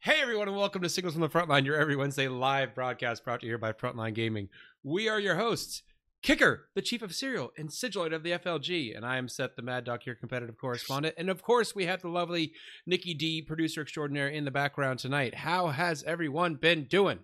Hey everyone, and welcome to Signals from the Frontline, your every Wednesday live broadcast brought to you here by Frontline Gaming. We are your hosts, Kicker, the chief of Serial, and Sigilite of the FLG, and I am Seth, the Mad Dog, your competitive correspondent. And of course, we have the lovely Nicky Dee, producer extraordinaire, in the background tonight. How has everyone been doing?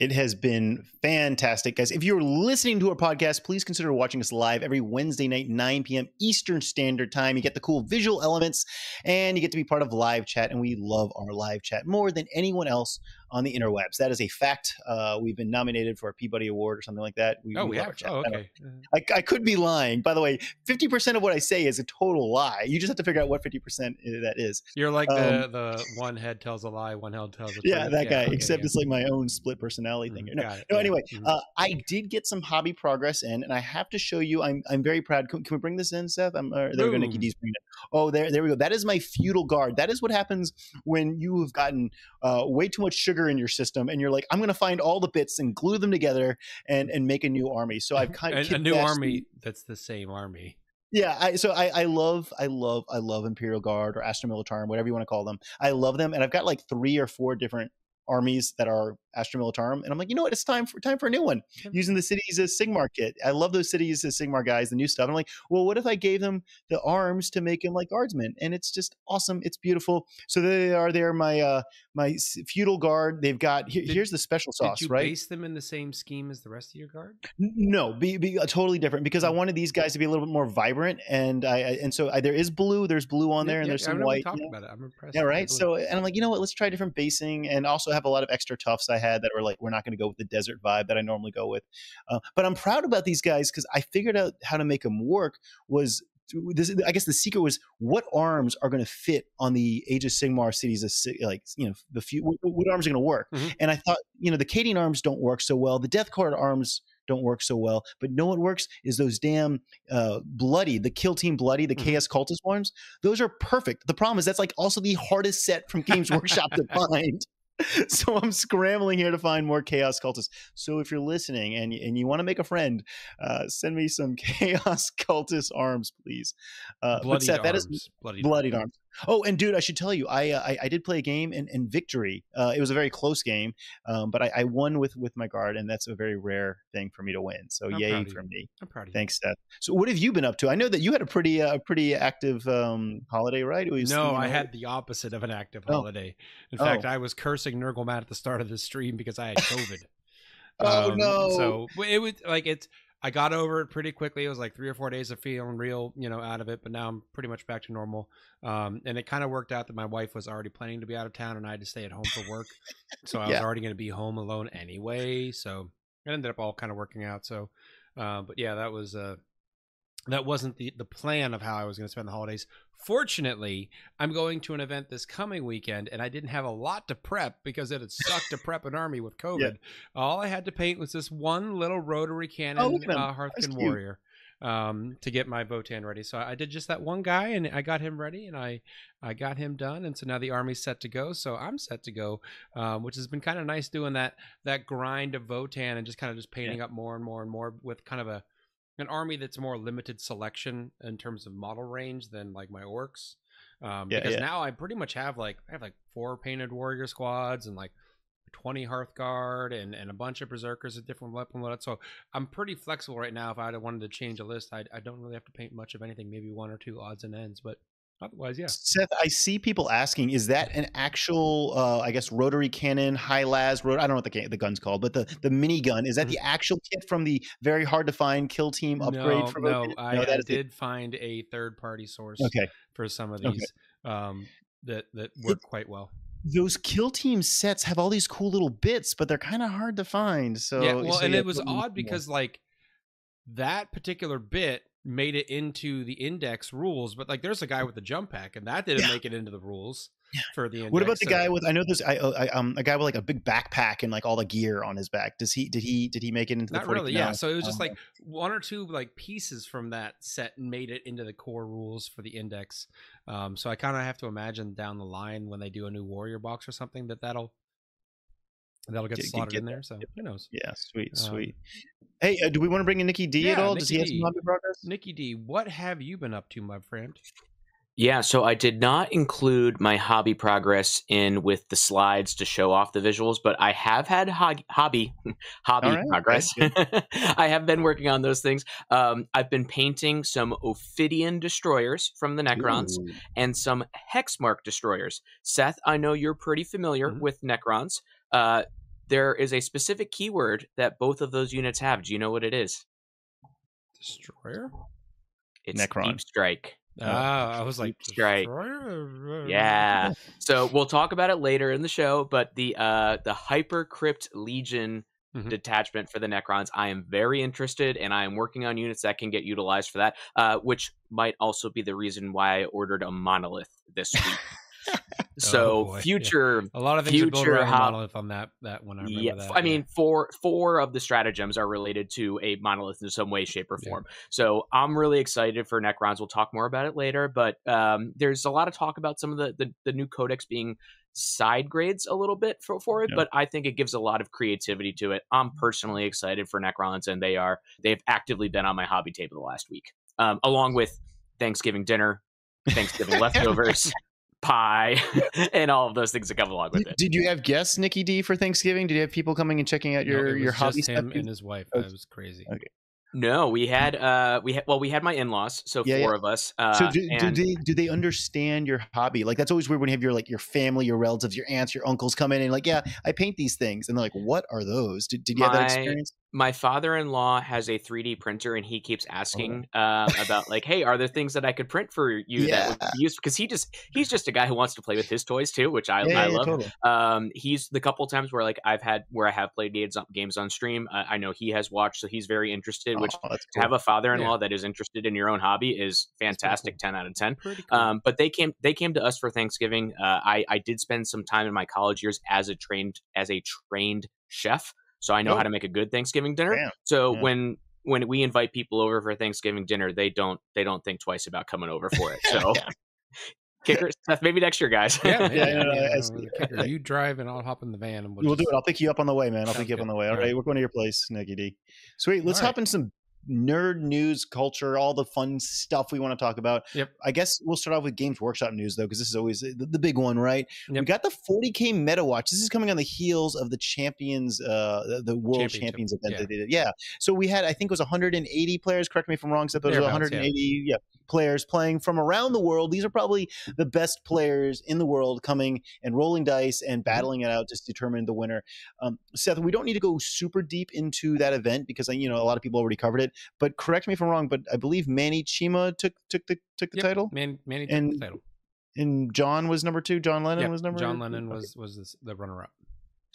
It has been fantastic, guys. If you're listening to our podcast, please consider watching us live every Wednesday night, 9 p.m. Eastern Standard Time. You get the cool visual elements and you get to be part of live chat. And we love our live chat more than anyone else on the interwebs. That is a fact. Uh, we've been nominated for a Peabody Award or something like that. We, oh, we, have. Oh, okay. I, I, could be lying. By the way, 50% of what I say is a total lie. You just have to figure out what 50% that is. You're like um, the, the one head tells a lie, one head tells a truth. Yeah, that yeah, guy, okay, except yeah. it's like my own split personality thing. Mm, no, no yeah. anyway, mm-hmm. uh, I did get some hobby progress in, and I have to show you, I'm, I'm very proud. Can, can we bring this in, Seth? I'm, uh, there we go, Nicky Dee's bringing it. Oh, there, there we go. That is my feudal guard. That is what happens when you have gotten uh, way too much sugar in your system and you're like, I'm going to find all the bits and glue them together and and make a new army. So I've kind of a, a new army that's the same army. Yeah, I, so I, I love, I love, I love Imperial Guard or Astra Militarum, whatever you want to call them. I love them, and I've got like three or four different armies that are Astra Militarum. And I'm like, you know what? It's time for time for a new one using the cities as Sigmar kit. I love those cities as Sigmar guys, the new stuff. I'm like, well, what if I gave them the arms to make them like guardsmen? And it's just awesome. It's beautiful. So they are there, my uh my feudal guard. They've got here, did, here's the special sauce, did you right? Base them in the same scheme as the rest of your guard? No, be, be uh, totally different because I hmm. wanted these guys to be a little bit more vibrant, and I, I and so I, there is blue. There's blue on there, yeah, and there's some white. Talking about it. I'm impressed. Yeah, right. So and I'm like, you know what? Let's try different basing, and also have a lot of extra toughs I had that were like, we're not going to go with the desert vibe that I normally go with. Uh, but I'm proud about these guys because I figured out how to make them work. Was this, I guess the secret was what arms are going to fit on the Age of Sigmar cities, of, like you know the few what, what arms are going to work. Mm-hmm. And I thought you know the Cadian arms don't work so well, the Death Guard arms don't work so well. But no, what works is those damn uh, bloody, the kill team bloody, the mm-hmm. Chaos Cultist arms. Those are perfect. The problem is that's like also the hardest set from Games Workshop to find. so I'm scrambling here to find more chaos cultists. So if you're listening and and you want to make a friend, uh, send me some chaos cultist arms, please. Uh, bloodied Seth, arms. That is bloodied, bloodied arms. Oh, and dude, I should tell you, I uh, I, I, did play a game in, in victory. Uh, it was a very close game, um, but I, I, won with with my guard, and that's a very rare thing for me to win. So I'm yay for me. I'm proud of Thanks, Seth. So what have you been up to? I know that you had a pretty uh, pretty active um, holiday, right? Was, no, you know, I had the opposite of an active oh. holiday. In oh. fact, I was cursing Nurglemat at the start of the stream because I had COVID. oh um, no! So it was like it's I got over it pretty quickly. It was like three or four days of feeling real, you know, out of it. But now I'm pretty much back to normal. Um, and it kind of worked out that my wife was already planning to be out of town, and I had to stay at home for work. So I yeah. was already going to be home alone anyway. So it ended up all kind of working out. So, uh, but yeah, that was uh, that wasn't the the plan of how I was going to spend the holidays. Fortunately, I'm going to an event this coming weekend, and I didn't have a lot to prep because it had sucked to prep an army with COVID. All I had to paint was this one little rotary cannon oh, uh, Hearthkyn warrior um, to get my Votann ready. So I did just that one guy, and I got him ready, and I I got him done, and so now the army's set to go. So I'm set to go, um, which has been kind of nice doing that that grind of Votann and just kind of just painting yeah. up more and more and more with kind of a an army that's more limited selection in terms of model range than like my orcs. Um, yeah, because yeah. now I pretty much have like I have like four painted warrior squads and like 20 Hearthguard and, and a bunch of Berserkers at different weapon loadouts. So I'm pretty flexible right now. If I wanted to change a list, I, I don't really have to paint much of anything, maybe one or two odds and ends. But Otherwise, yeah. Seth, I see people asking, is that an actual, uh, I guess, rotary cannon, high las? Rot- I don't know what the the gun's called, but the the mini gun, is that the mm-hmm. actual kit from the very hard to find kill team upgrade? No, from no, I, no, I did find a third party source. Okay. for some of these okay. um, that that work quite well those kill team sets have all these cool little bits, but they're kind of hard to find. So yeah, well, so and it was odd because like that particular bit made it into the index rules, but like there's a guy with a jump pack, and that didn't yeah. make it into the rules yeah. for the index. What about the so, guy with? I know there's I, I, um a guy with like a big backpack and like all the gear on his back. Does he did he did he make it into the? Not 40, really. No. Yeah. So it was just um, like one or two like pieces from that set made it into the core rules for the index. Um, so I kind of have to imagine down the line when they do a new warrior box or something that that'll that'll get, get slotted get, in there. So who knows? Yeah, sweet, um, sweet. Hey, uh, do we want to bring in Nicky Dee yeah, at all? Nikki Does he have some hobby progress? Nicky Dee, what have you been up to, my friend? Yeah, so I did not include my hobby progress in with the slides to show off the visuals, but I have had ho- hobby hobby All right, progress. I have been working on those things. Um, I've been painting some Ophidian destroyers from the Necrons Ooh. and some Hexmark destroyers. Seth, I know you're pretty familiar Mhm. with Necrons. Uh, there is a specific keyword that both of those units have. Do you know what it is? Destroyer. It's Necron. Deep Strike. Ah, I was like Deep Strike. Destroyer? Yeah. So we'll talk about it later in the show, but the uh the Hyper Crypt Legion Mhm. detachment for the Necrons, I am very interested and I am working on units that can get utilized for that, uh, which might also be the reason why I ordered a monolith this week. so Oh, boy. Yeah. future A lot of things Future the monolith on that that one. I remember yeah, that. I mean, four four of the stratagems are related to a monolith in some way, shape, or Yeah. form. So I'm really excited for Necrons. We'll talk more about it later, but um, there's a lot of talk about some of the the, the new codex being side grades a little bit for, for it, Yeah. but I think it gives a lot of creativity to it. I'm personally excited for Necrons, and they are they've actively been on my hobby table the last week, um, along with Thanksgiving dinner, Thanksgiving leftovers. Pie and all of those things that come along with Did, it. did you have guests, Nicky Dee, for Thanksgiving? Did you have people coming and checking out No, your it was your just hobby him stuff? and his wife. Oh, That was crazy. okay. No, we had uh we had well we had my in-laws, so Yeah, four yeah. of us. Uh so do, do they do they understand your hobby? Like that's always weird when you have your like your family, your relatives, your aunts, your uncles come in and like, yeah, I paint these things, and they're like, what are those? Did, did you have that experience? My father-in-law has a 3D printer and he keeps asking uh, about like, hey, are there things that I could print for you that would be used? Because he just he's just a guy who wants to play with his toys too, which I, yeah, I yeah, love. totally. Um, he's the couple times where like I've had where I have played games on, stream. Uh, I know he has watched, so he's very interested. Which Oh, that's to have a father-in-law that is interested in your own hobby is fantastic. cool. Ten out of ten. Cool. Um, but they came they came to us for Thanksgiving. Uh, I I did spend some time in my college years as a trained as a trained chef, so I know Oh. how to make a good Thanksgiving dinner. Damn. So Yeah. when when we invite people over for Thanksgiving dinner, they don't they don't think twice about coming over for it. So Yeah. kicker Seth, maybe next year, guys. yeah, man, yeah, I no, no, mean, it's- with the kicker, you drive and I'll hop in the van and we'll, We'll do it. I'll pick you up on the way, man. I'll Sounds pick you up good. on the way. All All right, right. we're going to your place, Nicky Dee. Sweet. Let's All hop in some nerd news, culture, all the fun stuff we want to talk about. Yep. I guess we'll start off with Games Workshop news though, because this is always the, the big one, right? We got the 40k Meta Watch. This is coming on the heels of the Champions, uh, the, World Champions event yeah. that they did. Yeah. So we had, I think it was 180 players. Correct me if I'm wrong, Seth. It was Thereabouts, 180 yeah. players playing from around the world. These are probably the best players in the world coming and rolling dice and Mm-hmm. battling it out to determine the winner. Um, Seth, we don't need to go super deep into that event because you know a lot of people already covered it. But correct me if I'm wrong. But I believe Manny Chima took took the took the Yep, title, Man, Manny took And the title. and John was number two. John Lennon Yep, was number. John Lennon okay. was was the runner up.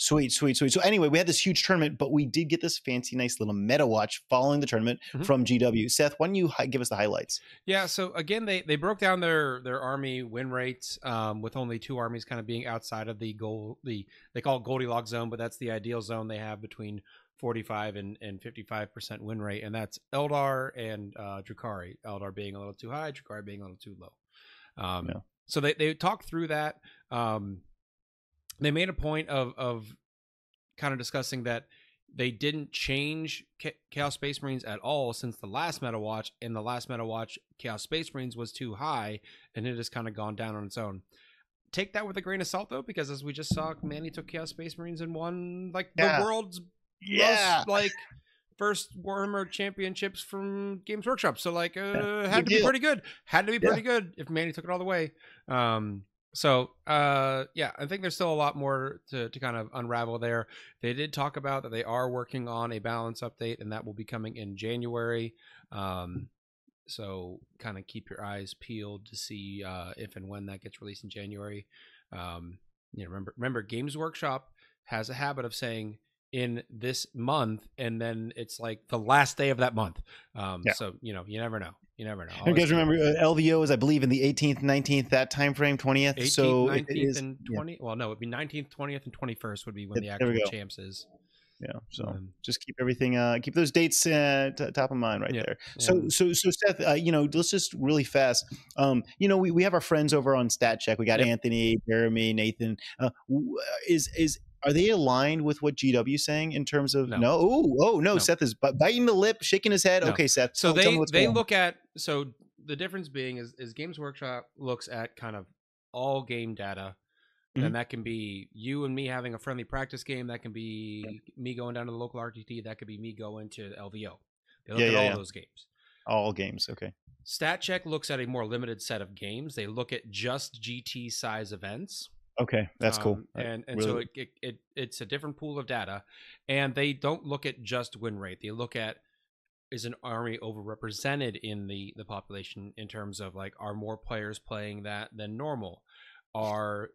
Sweet, sweet, sweet. So anyway, we had this huge tournament, but we did get this fancy, nice little meta watch following the tournament Mhm. from GW. Seth, why don't you hi- give us the highlights? Yeah, so again, they they broke down their their army win rates um, with only two armies kind of being outside of the goal the they call it Goldilocks zone, but that's the ideal zone they have between 45 and and 55 percent win rate, and that's Eldar and uh, Drukhari. Eldar being a little too high, Drukhari being a little too low. Um, Yeah. So they they talked through that. Um, they made a point of of kind of discussing that they didn't change Chaos Space Marines at all since the last Meta Watch. and the last Meta Watch, Chaos Space Marines was too high, and it has kind of gone down on its own. Take that with a grain of salt, though, because as we just saw, Manny took Chaos Space Marines and won like Yeah. the world's Yeah. most like first Warhammer championships from Games Workshop. So like, uh, had Big to be pretty good. Had to be Yeah. pretty good if Manny took it all the way. Um, so uh, yeah, I think there's still a lot more to, to kind of unravel there. They did talk about that they are working on a balance update, and that will be coming in January. Um, so kind of keep your eyes peeled to see uh, if and when that gets released in January. Um, you know, remember, remember, Games Workshop has a habit of saying in this month, and then it's like the last day of that month. Um, Yeah. So you know, you never know. You never know. You guys remember uh, LVO is, I believe, in the 18th, 19th, that time frame, 20th. 18th, so it 19th, is, and yeah. Well, no, it'd be 19th, 20th, and 21st would be when the actual go. champs is. yeah. So Um, just keep everything, uh, keep those dates uh, t- top of mind right Yeah, there. So, and- so, so, Seth, uh, you know, let's just really fast. Um, you know, we, we have our friends over on Stat Check. We got Yep. Anthony, Jeremy, Nathan. Uh, is is are they aligned with what GW saying in terms of No. no? Oh, oh no, No. Seth is biting the lip, shaking his head. No. Okay, Seth. so tell- tell me they they look at so the difference being is, is Games Workshop looks at kind of all game data, Mhm. and that can be you and me having a friendly practice game. That can be me going down to the local RTT. That could be me going to LVO. They look Yeah, at yeah, all yeah. those games. All games. Okay. Stat Check looks at a more limited set of games. They look at just GT size events. Okay. That's cool. Um, I and and so it, it, it it's a different pool of data, and they don't look at just win rate. They look at is an army overrepresented in the the population in terms of like are more players playing that than normal? Are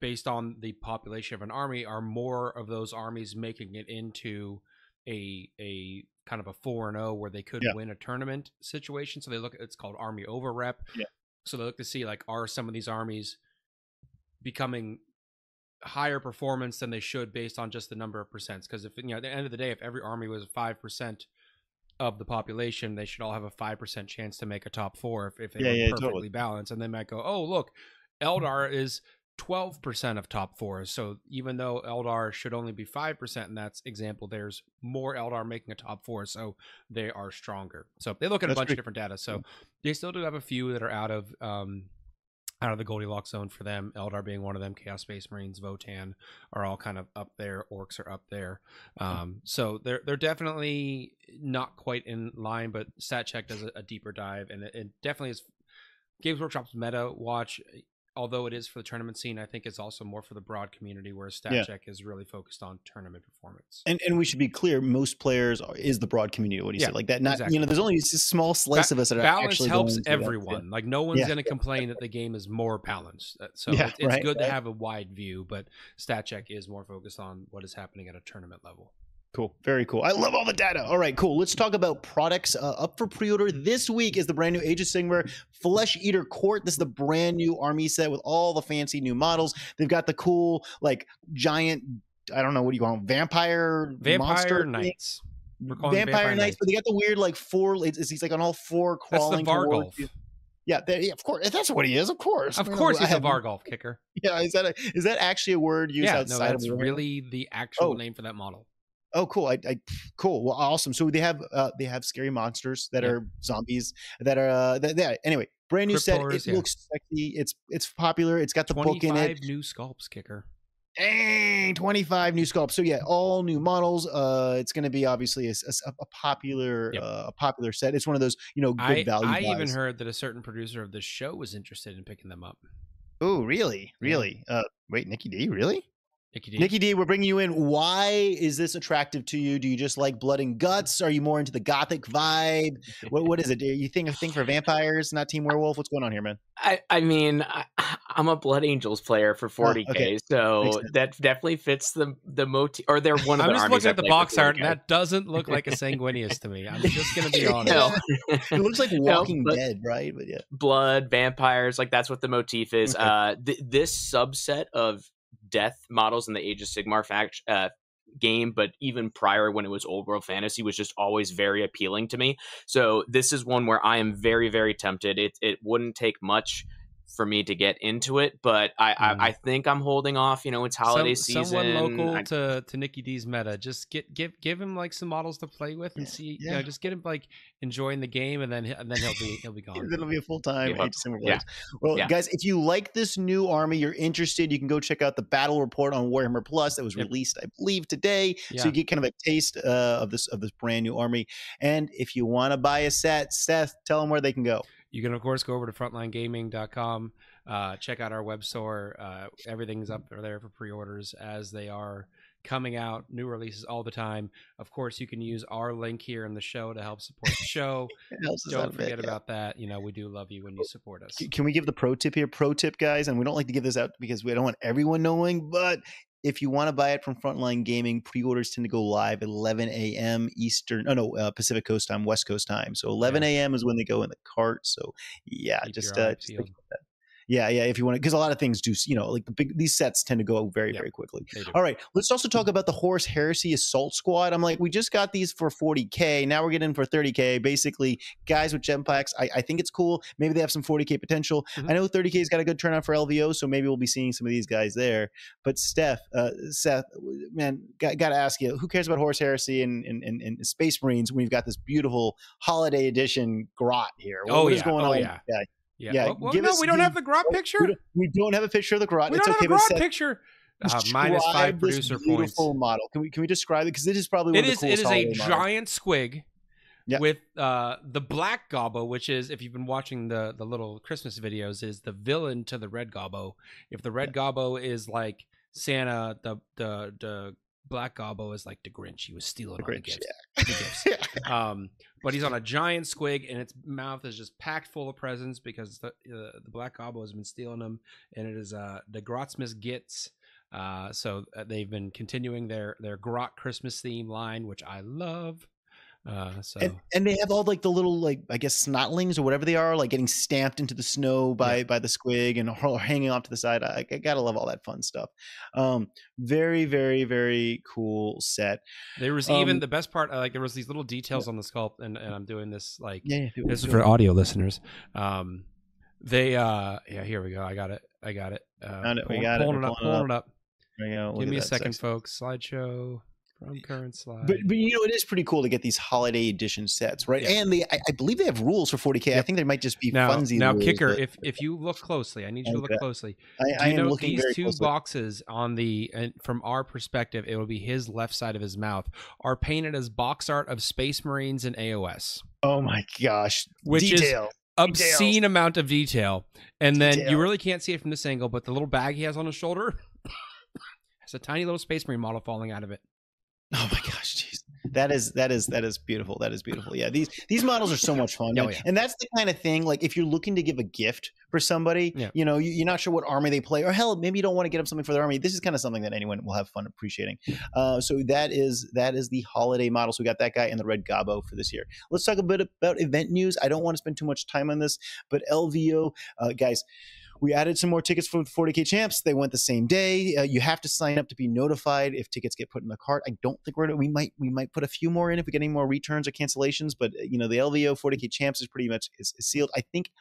based on the population of an army, are more of those armies making it into a a kind of a four and zero where they could Yeah. win a tournament situation? So they look. It's called army overrep. Yeah. So they look to see like are some of these armies becoming higher performance than they should based on just the number of percents. Because if you know at the end of the day, if every army was five percent of the population, they should all have a five percent chance to make a top four if, if they Yeah, were yeah, perfectly totally. balanced. And they might go, oh look, Eldar is twelve percent of top fours. So even though Eldar should only be five percent in that example, there's more Eldar making a top four, so they are stronger. So they look at a bunch of different data. So they still do have a few that are out of um out of the Goldilocks zone for them. Eldar being one of them. Chaos Space Marines, Votann are all kind of up there. Orcs are up there. Um, so they're they're definitely not quite in line, but StatCheck does a, a deeper dive, and it, it definitely is. Games Workshop's meta watch, although it is for the tournament scene, I think it's also more for the broad community, whereas Yeah. StatCheck is really focused on tournament performance. And and we should be clear, most players are, is the broad community. What do you Yeah, say? Like that? Not exactly. you know. There's only a small slice of us that are balance actually helps. Yeah. everyone. Like no one's Yeah, going to complain that the game is more balanced. Uh, So Yeah, it's, it's right, good to have a wide view, but StatCheck is more focused on what is happening at a tournament level. Cool. Very cool. I love all the data. All right, cool. Let's talk about products uh, up for pre-order this week is the brand new Age of Sigmar Flesh Eater Court. This is the brand new army set with all the fancy new models. They've got the cool like giant I don't know what do you call them? Vampire Vampire monster? Knights. Vampire, Vampire Knights, Knights. but they got the weird like four it's, he's like on all four That's the crawling towards you. Yeah, yeah, of course. That's what he is. Of course. Of course, I he's a have- Varghulf kicker. Yeah, is that a, is that actually a word used Yeah, no, that's of really the actual Oh. name for that model. Oh, cool! I, I cool. Well, awesome. So they have uh, they have scary monsters that Yeah. are zombies that are uh, that, that anyway. Brand new set. It yeah. looks sexy. It's it's popular. It's got the book in it. new sculpts kicker. Dang, twenty five new sculpts. So yeah, all new models. Uh, it's going to be obviously a, a- a popular Yep. uh, a popular set. It's one of those you know good I, value. I even heard that a certain producer of the show was interested in picking them up. Oh, really? Yeah. Really? Uh, wait, Nicky Dee, really? Nicky Dee. Nicky Dee, we're bringing you in. Why is this attractive to you? Do you just like blood and guts? Are you more into the gothic vibe? What what is it? Do you think a thing for vampires, not Team Werewolf? What's going on here, man? I, I mean, I, I'm a Blood Angels player for 40k, Oh, okay. So that definitely fits the the motif. Or they're one of the I'm just looking at the box art, and that doesn't look like a Sanguinius to me. I'm just going to be honest. No. It looks like No, Walking but- Dead, right? But yeah, blood, vampires, like that's what the motif is. Okay. Uh, th- this subset of death models in the Age of Sigmar fact uh, game, but even prior when it was old world fantasy, was just always very appealing to me. So this is one where I am very, very tempted. It it wouldn't take much for me to get into it, but I Mm. I, I think I'm holding off. You know, it's holiday Some- season. Someone local I- to, to Nicky Dee's meta. Just get give give him like some models to play with and Yeah, see. You yeah. know, just get him like enjoying the game, and then and then he'll be he'll be gone. it'll be a full time Yeah. Age of Sigmar Yeah. Well, Yeah. guys, if you like this new army, you're interested, you can go check out the battle report on Warhammer Plus that was Yep. released, I believe, today. Yeah. So you get kind of a taste uh, of this of this brand new army. And if you want to buy a set, Seth, tell them where they can go. You can of course go over to frontlinegaming.com, uh, check out our web store. Uh, everything's up there for pre-orders as they are coming out, new releases all the time. Of course, you can use our link here in the show to help support the show. It helps us out a Don't bit, forget yeah. about that. You know, we do love you when you support us. Can we give the pro tip here? Pro tip, guys, and we don't like to give this out because we don't want everyone knowing, but if you want to buy it from Frontline Gaming, pre-orders tend to go live at 11 a.m. Eastern, oh no, uh, Pacific Coast time, West Coast time. So 11 a.m. is when they go in the cart. So yeah, Keep just uh, just think peeled. about that. Yeah, yeah. If you want to, because a lot of things do, you know, like the big these sets tend to go very, Yeah. very quickly. All right, let's also talk about the Horus Heresy Assault Squad. I'm like, we just got these for 40k. Now we're getting for 30k. Basically, guys with jetpacks. I, I think it's cool. Maybe they have some 40k potential. Mhm. I know 30k's got a good turnout for LVO, so maybe we'll be seeing some of these guys there. But Steph, uh, Seth, man, got, got to ask you, who cares about Horus Heresy and, and, and, and Space Marines when you've got this beautiful holiday edition grot here? What- Oh, what is yeah. going Oh, on? yeah. yeah. Yeah. Yeah, Well, well, give no, us we don't the- have the grot picture. We don't, we don't have a picture of the grot. We it's don't okay, have a but grot picture. Uh, minus five this producer beautiful points. model. Can we can we describe it? Because it is probably one It of is. the It is a models. giant squig Yeah. with uh, the black gobbo, which is if you've been watching the the little Christmas videos, is the villain to the red gobbo. If the red gobbo is like Santa, the the the black gobbo is like the Grinch. He was stealing The all the gifts. The gifts. um, but he's on a giant squig, and its mouth is just packed full of presents because the uh, the black gobbo has been stealing them, and it is uh the Grotsmith Gits. Uh, so uh, they've been continuing their their Grot Christmas theme line, which I love. Uh, so and, and they have all like the little like I guess snotlings or whatever they are, like getting stamped into the snow by by the squig and h- hanging off to the side. I, I gotta love all that fun stuff. Um, very very very cool set. there was even um, the best part. uh, Like there was these little details on the sculpt, and, and I'm doing this like Yeah, yeah. this is for audio listeners. Um, they uh yeah, here we go. I got it. I got it. Uh, Found it. We pull- got it. pulling it up. pulling it Pulling up. There you go. Give me a second, folks. Slideshow from current slide. But, but you know it is pretty cool to get these holiday edition sets, right? Yeah. And they I, I believe they have rules for 40k. I Yep. think they might just be now, funsy now rules kicker. that- If if you look closely, I need you to Okay. look closely. I, I you am know looking these very two closely. boxes on the and from our perspective, it will be his left side of his mouth are painted as box art of Space Marines and AOS, Oh my gosh! which is Detail. obscene amount of detail. And then Detail. you really can't see it from this angle, but the little bag he has on his shoulder has a tiny little Space Marine model falling out of it. Oh my gosh, jeez. That is that is that is beautiful. That is beautiful. Yeah, these these models are so much fun, Oh, yeah. and that's the kind of thing. Like if you're looking to give a gift for somebody, Yeah. you know, you, you're not sure what army they play, or hell, maybe you don't want to get them something for their army. This is kind of something that anyone will have fun appreciating. Uh, so that is that is the holiday model. So we got that guy and the red Gobbo for this year. Let's talk a bit about event news. I don't want to spend too much time on this, but LVO uh, guys. We added some more tickets for the 40k champs. They went the same day. Uh, you have to sign up to be notified if tickets get put in the cart. I don't think we're we might we might put a few more in if we get any more returns or cancellations. But uh, you know the LVO 40k champs is pretty much is, is sealed. I think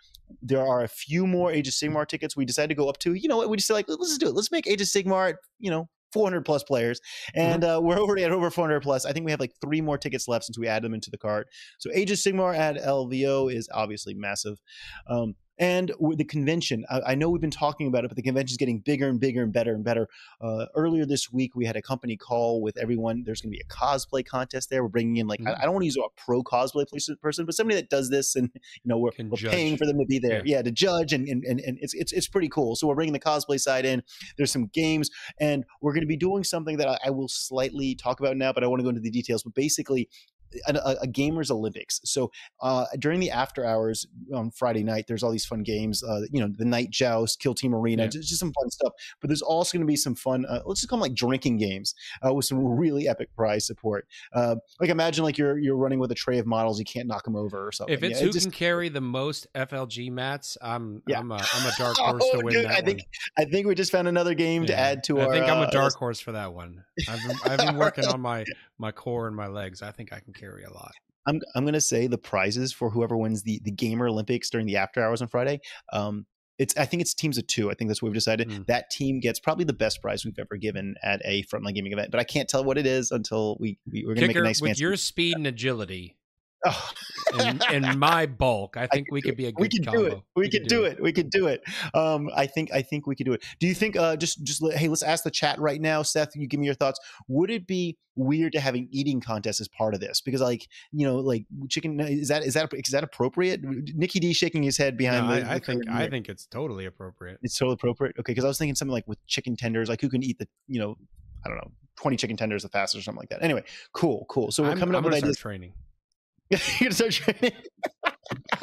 there are a few more Age of Sigmar tickets. We decided to go up to. You know what? We just said like let's just do it. Let's make Age of Sigmar. You know. 400 plus players and uh, we're already at over 400 plus i think we have like three more tickets left since we added them into the cart so age of sigmar at lvo is obviously massive um, and with the convention I, I know we've been talking about it but the convention is getting bigger and bigger and better and better. Uh, earlier this week we had a company call with everyone. There's going to be a cosplay contest there. We're bringing in like I, Mhm. I don't want to use a pro cosplay person- but somebody that does this and you know we're, we're paying for them to be there. Yeah, to judge and, and and and it's, it's it's pretty cool. So we're bringing the cosplay side in. There's some games and we're going to be doing something that I, I will slightly talk about now but i want to go into the details. But basically a, a, gamers olympics so uh, during the after hours on friday night there's all these fun games uh, you know the night joust kill team arena Yeah. just, just some fun stuff but there's also going to be some fun uh, let's just call them like drinking games uh, with some really epic prize support uh, like imagine like you're you're running with a tray of models you can't knock them over or something If it's Yeah, it who just- can carry the most FLG mats, I'm Yeah. I'm a I'm a dark horse Oh, to win dude, that I think one. I think we just found another game to add to I our. think I'm uh, a dark horse for that one. I've been, I've been working on my my core and my legs. I think I can carry a lot. I'm I'm gonna say the prizes for whoever wins the the Gamer Olympics during the after hours on Friday. Um, it's I think it's teams of two. I think that's what we've decided. Mm. That team gets probably the best prize we've ever given at a frontline gaming event, but I can't tell what it is until we, we we're gonna Kicker make a nice with fancy. your speed and agility Oh. and, and my bulk, I think could we could be a good we could combo. do it. We, could do it. We could do it. Um, I think I think we could do it. Do you think? Uh, just just let- hey, let's ask the chat right now, Seth. You give me your thoughts. Would it be weird to have an eating contest as part of this? Because like you know, like chicken is that is that is that appropriate? Nicky Dee shaking his head No, behind. the, I, I the think I think it's totally appropriate. it's totally appropriate. Okay, because I was thinking something like with chicken tenders, like who can eat the you know, I don't know, twenty chicken tenders the fastest or something like that. Anyway, cool, cool. So we're I'm, coming I'm up with gonna ideas. training. You're gonna start training.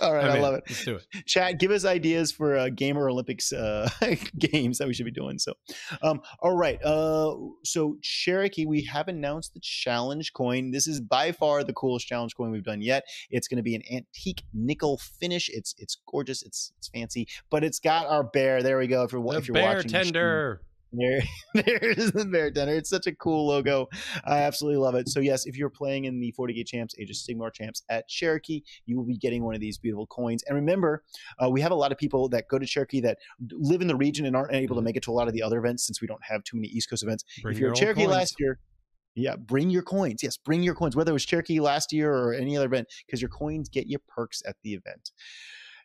All right, I'm I love it. Let's do it. Chat, give us ideas for uh, Gamer Olympics uh, games that we should be doing. So, um, all right. Uh, so Cherokee, we have announced the challenge coin. This is by far the coolest challenge coin we've done yet. It's going to be an antique nickel finish. It's it's gorgeous. It's it's fancy, but it's got our bear. There we go. If you're The if you're bear watching stream. tender. There, there's the bear tender. It's such a cool logo. I absolutely love it. So yes, if you're playing in the 40k Champs, Age of Sigmar Champs at Cherokee, you will be getting one of these beautiful coins. And remember, uh, we have a lot of people that go to Cherokee that live in the region and aren't able to make it to a lot of the other events since we don't have too many East Coast events. Bring if you're your at Cherokee coins. last year, yeah, bring your coins. Yes, bring your coins, whether it was Cherokee last year or any other event, because your coins get you perks at the event.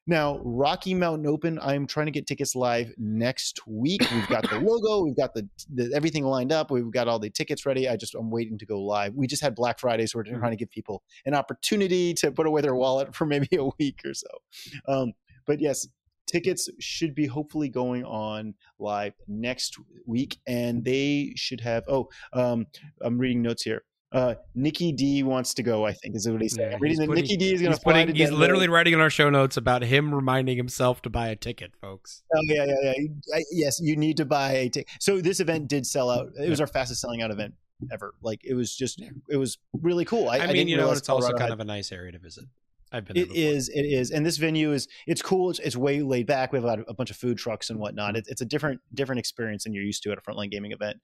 Now, Rocky Mountain Open, I'm trying to get tickets live next week. We've got the logo, we've got the, the everything lined up, we've got all the tickets ready. I just I'm waiting to go live. We just had Black Friday, so we're Mhm. trying to give people an opportunity to put away their wallet for maybe a week or so. Um, but yes, tickets should be hopefully going on live next week, and they should have. Oh, um, I'm reading notes here. Uh, Nicky Dee wants to go. I think is what he said. Yeah, reading that putting- Nicky Dee is going to He's, fly to he's Denver. literally writing in our show notes about him reminding himself to buy a ticket, folks. Oh yeah, yeah, yeah. I, yes, you need to buy a ticket. So this event did sell out. It was our fastest selling out event ever. Like it was just, it was really cool. I, I, I mean, didn't you know, it's also kind had- of a nice area to visit. I've been. It is. It is. And this venue is. It's cool. It's, it's way laid back. We have a, lot of- a bunch of food trucks and whatnot. It, it's a different different experience than you're used to at a frontline gaming event.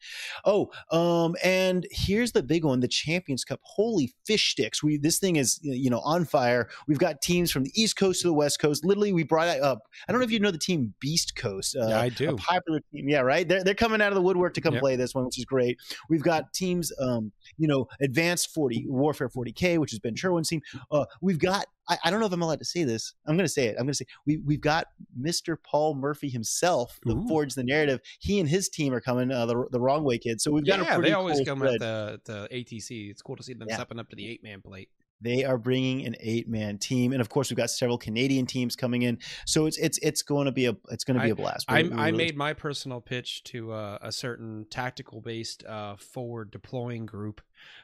Oh, um, and here's the big one: the Champions Cup. Holy fish sticks! We this thing is you know on fire. We've got teams from the East Coast to the West Coast. Literally, we brought it up. I don't know if you know the team Beast Coast. Uh, Yeah, I a do. popular team. Yeah, right. They're they're coming out of the woodwork to come Yep. play this one, which is great. We've got teams, um, you know, Advanced 40 Warfare 40K, which is Ben Sherwin's team. Uh, we've got. I, I don't know if I'm allowed to say this. I'm going to say it. I'm going to say we we've got Mr. Paul Murphy himself, the Ooh. Forge the Narrative. He and his team are coming uh, the the wrong way, kids. So we've got a Yeah, they always cool come spread. at the, the ATC. It's cool to see them Yeah. stepping up to the eight man plate. They are bringing an eight man team, and of course we've got several Canadian teams coming in. So it's it's it's going to be a it's going to be I- a blast. I, We're- we're I really- made my personal pitch to uh, a certain tactical based uh, forward deploying group.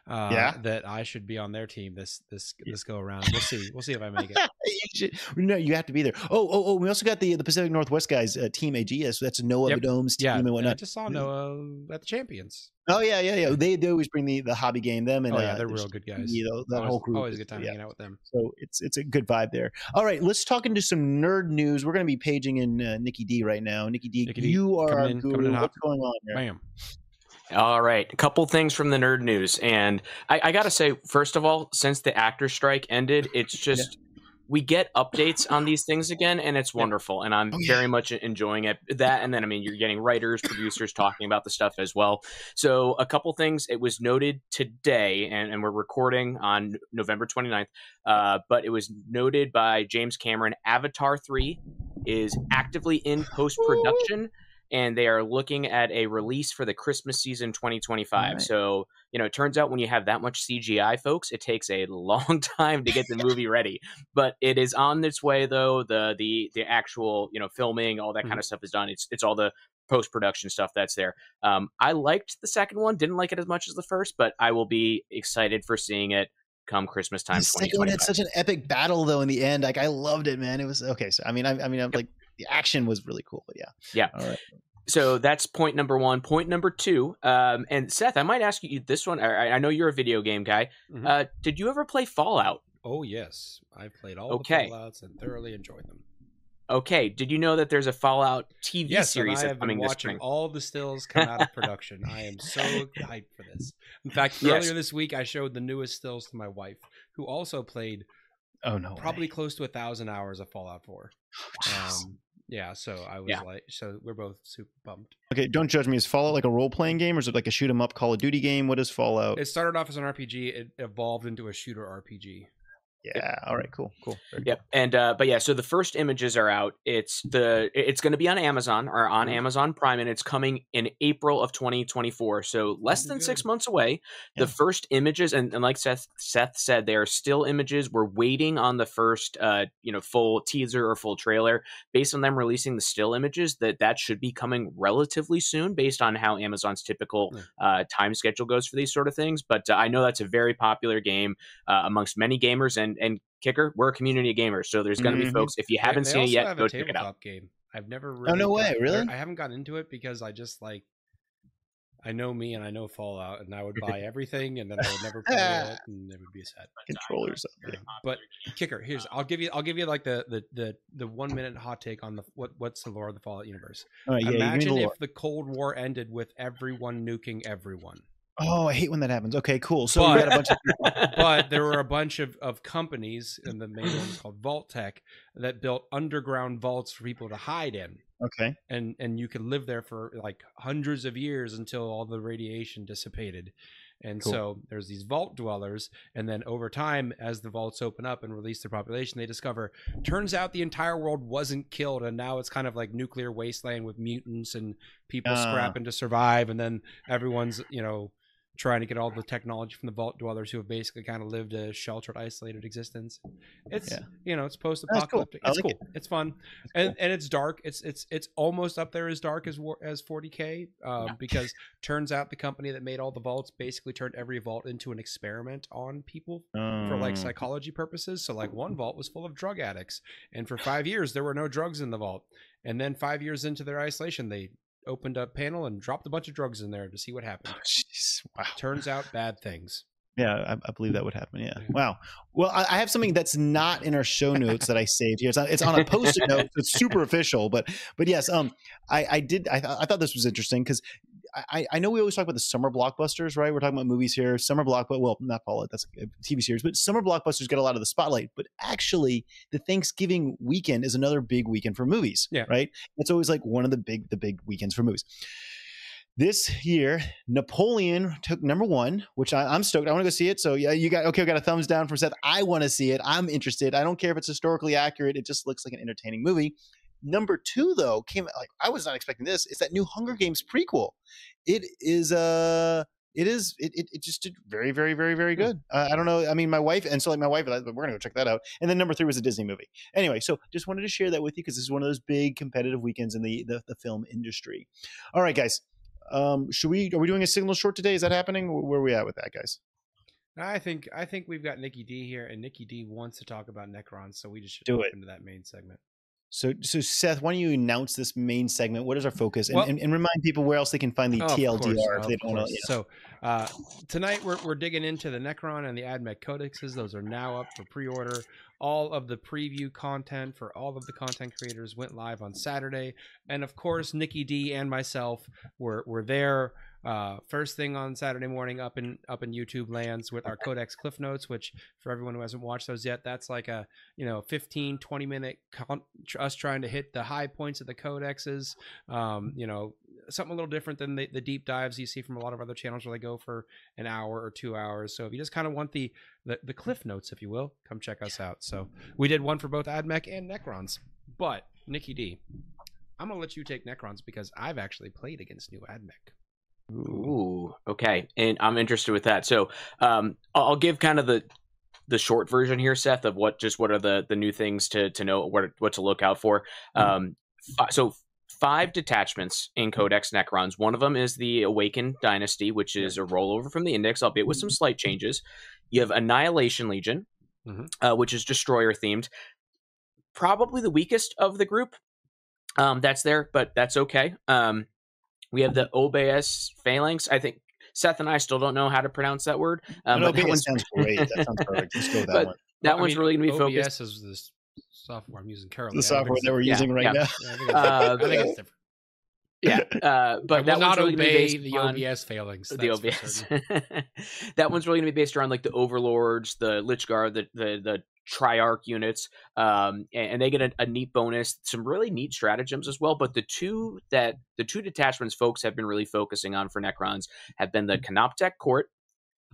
Uh, Yeah? that I should be on their team this this this go around. We'll see. We'll see if I make it. you should, no, you have to be there. Oh, oh, oh! We also got the the Pacific Northwest guys, uh, Team AGS. That's Noah Yep. Team Yeah, and I just saw Noah at the Champions. Oh yeah, yeah, yeah. They they always bring the the hobby game. Them and oh yeah, uh, they're there's- real good guys. You know, that always, whole group. always a good time yeah. hanging out with them. So it's it's a good vibe there. All right, let's talk into some nerd news. We're going to be paging in uh, Nicky Dee right now. Nicky Dee, Nicky Dee, you are our in- guru. What's going on there? Bam. All right, a couple things from the nerd news, and I, I gotta say, first of all, since the actor strike ended, it's just we get updates on these things again, and it's wonderful, and I'm Oh, yeah. very much enjoying it. That, and then I mean, you're getting writers, producers talking about the stuff as well. So, a couple things. It was noted today, and, and we're recording on November 29th, uh, but it was noted by James Cameron. Avatar three is actively in post production and they are looking at a release for the Christmas season 2025. Right. So, you know, it turns out when you have that much CGI, folks, it takes a long time to get the movie ready. But it is on its way though. The the the actual, you know, filming, all that kind Mhm. of stuff is done. It's it's all the post production stuff that's there. Um, I liked the second one, didn't like it as much as the first, but I will be excited for seeing it come Christmas time. The second one had such an epic battle though in the end. Like I loved it, man. It was okay. So I mean, I, I mean, I'm like the action was really cool. But yeah, Yeah. All right. So that's point number one. Point number two, um, and Seth, I might ask you this one. I, I know you're a video game guy. Mhm. Uh, did you ever play Fallout? Oh yes, I've played all Okay. the Fallout's and thoroughly enjoyed them. Okay. Did you know that there's a Fallout TV Yes, and series I that's have been coming this watching all the stills come out of production. I am so hyped for this. In fact, Yes. earlier this week, I showed the newest stills to my wife, who also played Oh no, way. probably close to a thousand hours of Fallout Four. Um, yeah, so I was Yeah. like, so we're both super pumped. Okay, don't judge me. Is Fallout like a role playing game or is it like a shoot 'em up Call of Duty game? What is Fallout? It started off as an RPG. It evolved into a shooter RPG. Yeah. All right. Cool. Cool. Very Yep. And uh, but yeah, so the first images are out. It's the it's going to be on Amazon or on Mhm. Amazon Prime, and it's coming in April of 2024. So less than be six months away. Yeah. The first images, and, and like Seth Seth said, they are still images. We're waiting on the first uh you know full teaser or full trailer. Based on them releasing the still images, that that should be coming relatively soon, based on how Amazon's typical Yeah. uh, time schedule goes for these sort of things. But uh, I know that's a very popular game uh, amongst many gamers, and and and kicker, we're a community of gamers, so there's going to Mhm. be folks. If you haven't they seen it yet, go check it out. game. I've never. Oh, no way, really? I haven't gotten into it because I just like. I know me and I know Fallout, and I would buy everything, and then I would never play it, and it would be sad. Control yourself. Yeah. But kicker, here's I'll give you I'll give you like the the the, the one minute hot take on the what what's the lore of the Fallout universe. Right, yeah, you give me Imagine if the Cold War ended with everyone nuking everyone. Oh, I hate when that happens. Okay, cool. So But- we got a bunch of but there were a bunch of, of companies, and the main one was called Vault-Tec, that built underground vaults for people to hide in. okay. And and you could live there for like hundreds of years until all the radiation dissipated. And Cool. so there's these vault dwellers, and then over time, as the vaults open up and release their population, they discover turns out the entire world wasn't killed, and now it's kind of like nuclear wasteland with mutants and people Ah. scrapping to survive, and then everyone's you know trying to get all the technology from the vault dwellers who have basically kind of lived a sheltered, isolated existence. It's Yeah. you know it's post-apocalyptic. I It's like cool. it. It's fun, That's and cool. and it's dark. It's it's it's almost up there as dark as as 40k um, because turns out the company that made all the vaults basically turned every vault into an experiment on people for like Um, psychology purposes. So like one vault was full of drug addicts, and for five years there were no drugs in the vault. And then five years into their isolation, they opened a panel and dropped a bunch of drugs in there to see what happened. jeez, wow. Turns out bad things. Yeah, I, I believe that would happen. Yeah. Yeah. Wow. Well, I, I have something that's not in our show notes that I saved here. It's on, it's on a post-it note. It's super official, but but yes, um, I I did I, th- I thought this was interesting because. I, I know we always talk about the summer blockbusters, right? We're talking about movies here. Summer block, well, not Fallout, that's a TV series, but summer blockbusters get a lot of the spotlight. But actually, the Thanksgiving weekend is another big weekend for movies, Yeah. right? It's always like one of the big the big weekends for movies. This year, Napoleon took number one, which I, I'm stoked. I want to go see it. So yeah, you got okay. I got a thumbs down from Seth. I want to see it. I'm interested. I don't care if it's historically accurate. It just looks like an entertaining movie. Number two, though, came like I was not expecting this. It's that new Hunger Games prequel. It is uh it is it, it, it just did very very very very good. Uh, I don't know. I mean, my wife and so like my wife, but we're gonna go check that out. And then number three was a Disney movie. Anyway, so just wanted to share that with you because this is one of those big competitive weekends in the the, the film industry. All right, guys. Um, should we are we doing a signal short today? Is that happening? Where are we at with that, guys? I think I think we've got Nicky Dee here, and Nicky Dee wants to talk about Necron, so we just should Do it. into that main segment. So, so Seth, why don't you announce this main segment? What is our focus, and, Well- and, and remind people where else they can find the Of TLDR course, if they don't want to. So uh, tonight we're, we're digging into the Necron and the AdMech codexes. Those are now up for pre-order. All of the preview content for all of the content creators went live on Saturday, and of course Nicky Dee and myself were were there. Uh, first thing on Saturday morning, up in up in YouTube lands with our Codex Cliff Notes, which for everyone who hasn't watched those yet, that's like a you know 15, 20 minute con- us trying to hit the high points of the codexes. Um, you know, something a little different than the, the deep dives you see from a lot of other channels where they go for an hour or two hours. So if you just kind of want the, the the cliff notes, if you will, come check us out. So we did one for both AdMech and Necrons. But Nicky Dee, I'm gonna let you take Necrons because I've actually played against new AdMech. Ooh, okay, and I'm interested with that. So, um, I'll give kind of the the short version here, Seth, of what just what are the the new things to to know what what to look out for. Um, fi- so five detachments in Codex Necrons. One of them is the Awakened Dynasty, which is a rollover from the Index, albeit with some slight changes. You have Annihilation Legion, Mhm. uh, which is destroyer themed. Probably the weakest of the group. Um, that's there, but that's okay. Um, we have the OBS Phalanx. I think Seth and I still don't know how to pronounce that word. Um, no, but that that sounds great. That sounds perfect. Let's go with that But one. that Well, I one's mean, really going to be focused. OBS is this software I'm using currently. The software that we're yeah, using right yeah. now. it's- I think it's, Uh, I think it's different. Yeah, uh, but I that not really going to be obey the OBS failings. the OBS. that one's really going to be based around like the Overlords, the Lich Guard, the the, the Triarch units, um, and, and they get a, a neat bonus, some really neat stratagems as well. But the two that the two detachments folks have been really focusing on for Necrons have been the Canoptek Court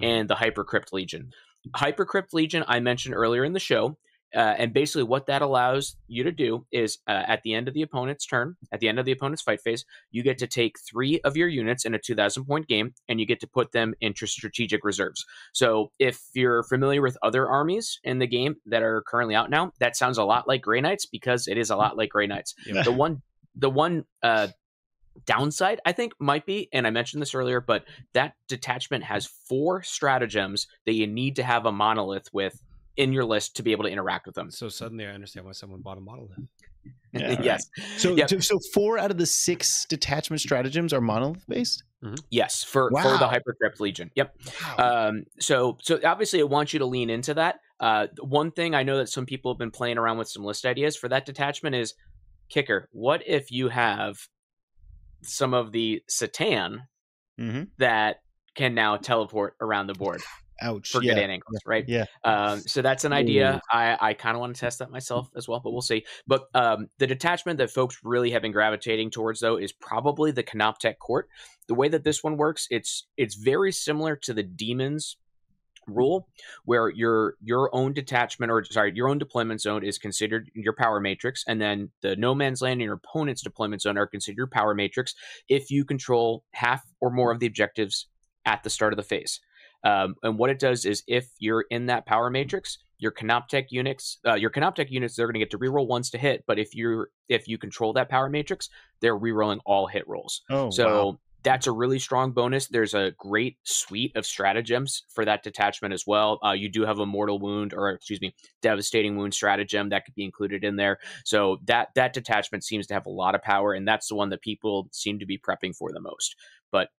and the Hypercrypt Legion. Hypercrypt Legion, I mentioned earlier in the show. Uh, and basically, what that allows you to do is uh, at the end of the opponent's turn, at the end of the opponent's fight phase, you get to take three of your units in a 2,000 point game and you get to put them into strategic reserves. So, if you're familiar with other armies in the game that are currently out now, that sounds a lot like Grey Knights because it is a lot like Grey Knights. Yeah. The one, the one, uh, downside i think might be and i mentioned this earlier but that detachment has four stratagems that you need to have a monolith with in your list to be able to interact with them. So suddenly I understand why someone bought a monolith. Yeah, right. yes. So, Yep. so so four out of the six detachment stratagems are monolith based. Yes, for for the Wow. Hypercrypt Legion. Yep. Wow. Um, so so obviously I want you to lean into that. Uh, one thing I know that some people have been playing around with some list ideas for that detachment is kicker. What if you have some of the C'tan hmm that can now teleport around the board Ouch. for yeah. good and angles, right? Yeah. Um, so that's an idea. I, I kind of want to test that myself as well, but we'll see. But um, the detachment that folks really have been gravitating towards, though, is probably the Canoptek Court. The way that this one works, it's it's very similar to the Demons rule, where your your own detachment or sorry, your own deployment zone is considered your power matrix, and then the No Man's Land and your opponent's deployment zone are considered your power matrix if you control half or more of the objectives at the start of the phase. Um, and what it does is if you're in that power matrix, your Canoptek units, uh, your Canoptek units, they're going to get to reroll ones to hit. But if you're if you control that power matrix, they're rerolling all hit rolls. Oh. so wow. that's a really strong bonus. There's a great suite of stratagems for that detachment as well. Uh, you do have a mortal wound, or excuse me, devastating wound stratagem that could be included in there. So that that detachment seems to have a lot of power, and that's the one that people seem to be prepping for the most. But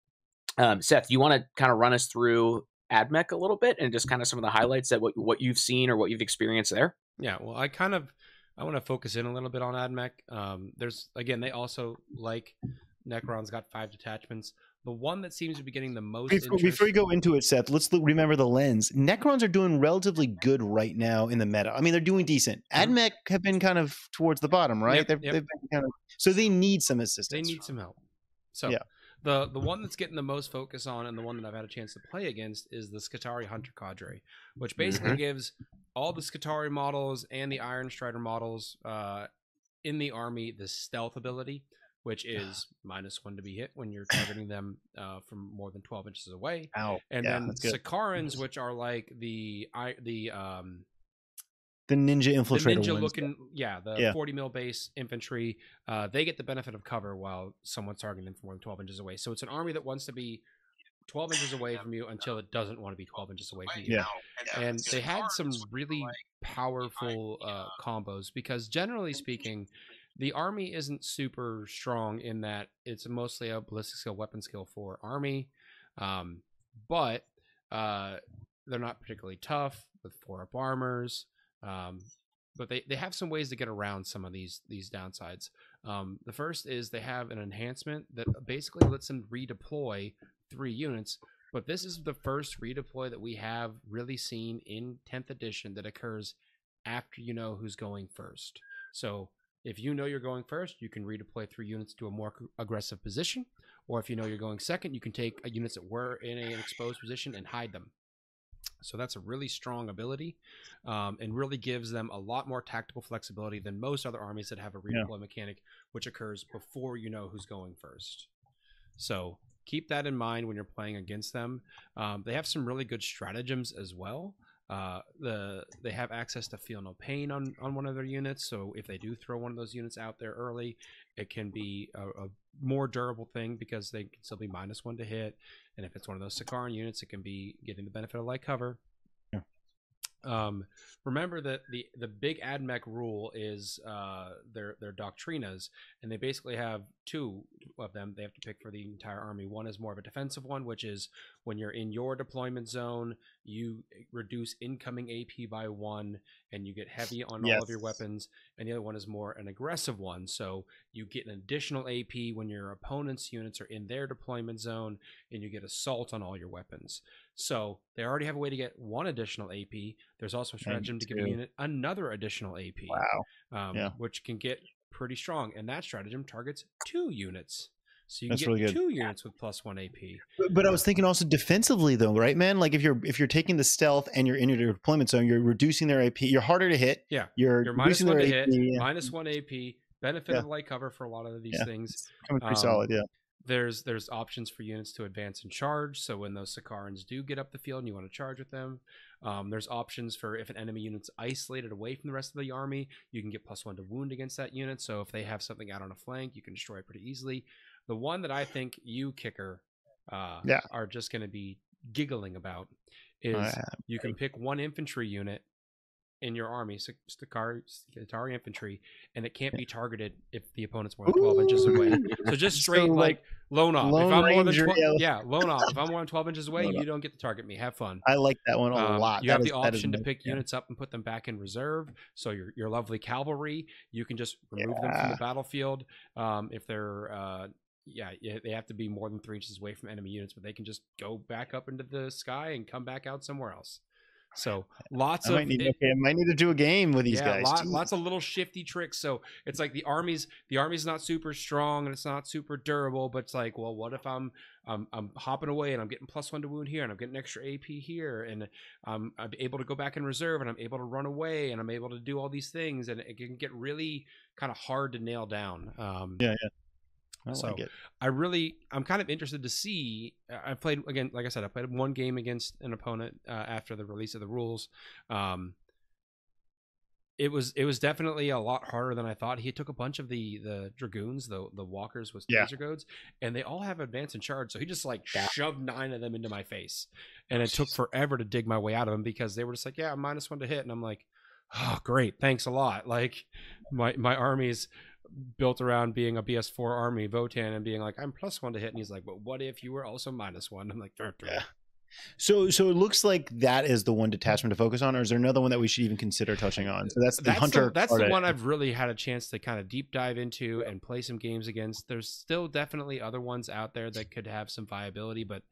um, Seth, you want to kind of run us through AdMech a little bit and just kind of some of the highlights that what what you've seen or what you've experienced there? Yeah, well, I kind of I want to focus in a little bit on AdMech. Um, there's again, they also like Necron's got five detachments. The one that seems to be getting the most Before, interest, before you go into it, Seth, let's look, remember the lens. Necrons are doing relatively good right now in the meta. I mean, they're doing decent. Mhm. Admech have been kind of towards the bottom, right? Yep, they've, yep. they've been kind of so they need some assistance. they need some help. So Yeah. The the one that's getting the most focus on, and the one that I've had a chance to play against, is the Skitarii Hunter Cadre, which basically Mm-hmm. gives all the Skitarii models and the Iron Strider models uh, in the army the stealth ability, which is minus one to be hit when you're targeting them uh, from more than twelve inches away. Ow. and yeah, then. Sicarians, which are like the I the um The ninja infiltrator. the ninja looking yeah the Yeah. 40 mil base infantry uh they get the benefit of cover while someone's targeting them from more than 12 inches away so it's an army that wants to be 12 inches away from you until it doesn't want to be 12 inches away from you Yeah. and they had some really powerful uh, combos because generally speaking the army isn't super strong in that it's mostly a ballistic skill weapon skill for army um, but uh, they're not particularly tough with four up armors um, but they, they have some ways to get around some of these these downsides um, the first is they have an enhancement that basically lets them redeploy three units but this is the first redeploy that we have really seen in 10th edition that occurs after you know who's going first. So if you know you're going first, you can redeploy three units to a more aggressive position. Or if you know you're going second, you can take uh, units that were in an exposed position and hide them. So that's a really strong ability um, and really gives them a lot more tactical flexibility than most other armies that have a Yeah. redeploy mechanic, which occurs before you know who's going first. So keep that in mind when you're playing against them. Um, they have some really good stratagems as well. Uh, the they have access to feel no pain on on one of their units, so if they do throw one of those units out there early, it can be a, a more durable thing because they can still be minus one to hit. And if it's one of those Sicarian units, it can be getting the benefit of light cover. Um, remember that the the big AdMech rule is uh, their their doctrinas, and they basically have two of them. They have to pick for the entire army. One is more of a defensive one, which is when you're in your deployment zone, you reduce incoming AP by one, and you get heavy on all of your weapons. And the other one is more an aggressive one, so you get an additional AP when your opponent's units are in their deployment zone, and you get assault on all your weapons. So they already have a way to get one additional AP. There's also a stratagem to give a unit another additional AP, Wow. um, Yeah. which can get pretty strong. And that stratagem targets two units. So you can That's get really two units with plus one AP. But, but I was thinking also defensively though, right, man? Like if you're if you're taking the stealth and you're in your deployment zone, you're reducing their AP. You're harder to hit. Yeah, You're, You're minus reducing one to their hit, AP. yeah. minus one AP, benefit Yeah. of light cover for a lot of these Yeah. things. It's coming pretty Um, solid. Yeah. There's there's options for units to advance and charge. So when those Sicarians do get up the field and you want to charge with them, um, there's options for if an enemy unit's isolated away from the rest of the army, you can get plus one to wound against that unit. So if they have something out on a flank, you can destroy it pretty easily. The one that I think you kicker uh, Yeah. are just going to be giggling about is you can pick one infantry unit in your army, Skitarii infantry, and it can't be targeted if the opponent's more than 12 inches away. So just straight So, like lone off. Lone if I'm more than 12, yeah. yeah, lone off. If I'm more than 12 inches away, you don't get to target me. Have fun. I like that one a Um, lot. You That have is- the option to pick yeah. units up and put them back in reserve. So your your lovely cavalry, you can just remove them from the battlefield. Um, if they're uh, yeah, yeah, they have to be more than three inches away from enemy units, but they can just go back up into the sky and come back out somewhere else. So lots I of need, okay, I might need to do a game with these yeah, guys. lot- lots of little shifty tricks. So it's like the army's the army's not super strong and it's not super durable, but it's like, well, what if I'm I'm I'm hopping away and I'm getting plus one to wound here and I'm getting extra AP here and um, I'm able to go back in reserve and I'm able to run away and I'm able to do all these things and it can get really kind of hard to nail down. Um, Yeah, I so- like it. I really, I'm kind of interested to see. I played again, like I said, I played one game against an opponent uh, after the release of the rules. Um, it was it was definitely a lot harder than I thought. He took a bunch of the the dragoons, the the walkers with Yeah. taser goads, and they all have advance and charge. So he just like Yeah. shoved nine of them into my face, and it took forever to dig my way out of them because they were just like, yeah, minus one to hit, and I'm like, oh great, thanks a lot. Like my my army's built around being a BS4 army, Votann, and being like, I'm plus one to hit. And he's like, but what if you were also minus one? I'm like, "Dur, dur." Yeah. So, so it looks like that is the one detachment to focus on, or is there another one that we should even consider touching on? So that's the that's hunter. the, that's the one I've really had a chance to kind of deep dive into and play some games against. There's still definitely other ones out there that could have some viability, but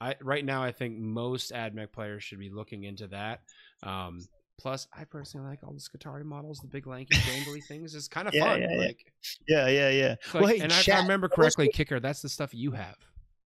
I right now I think most AdMech players should be looking into that. Um, plus, I personally like all the Skitarii models, the big lanky dangly things. It's kind of Yeah, fun. yeah, yeah. like, Yeah, yeah, yeah. it's Well, hey, and if I chat, remember correctly, Kicker, that's the stuff you have.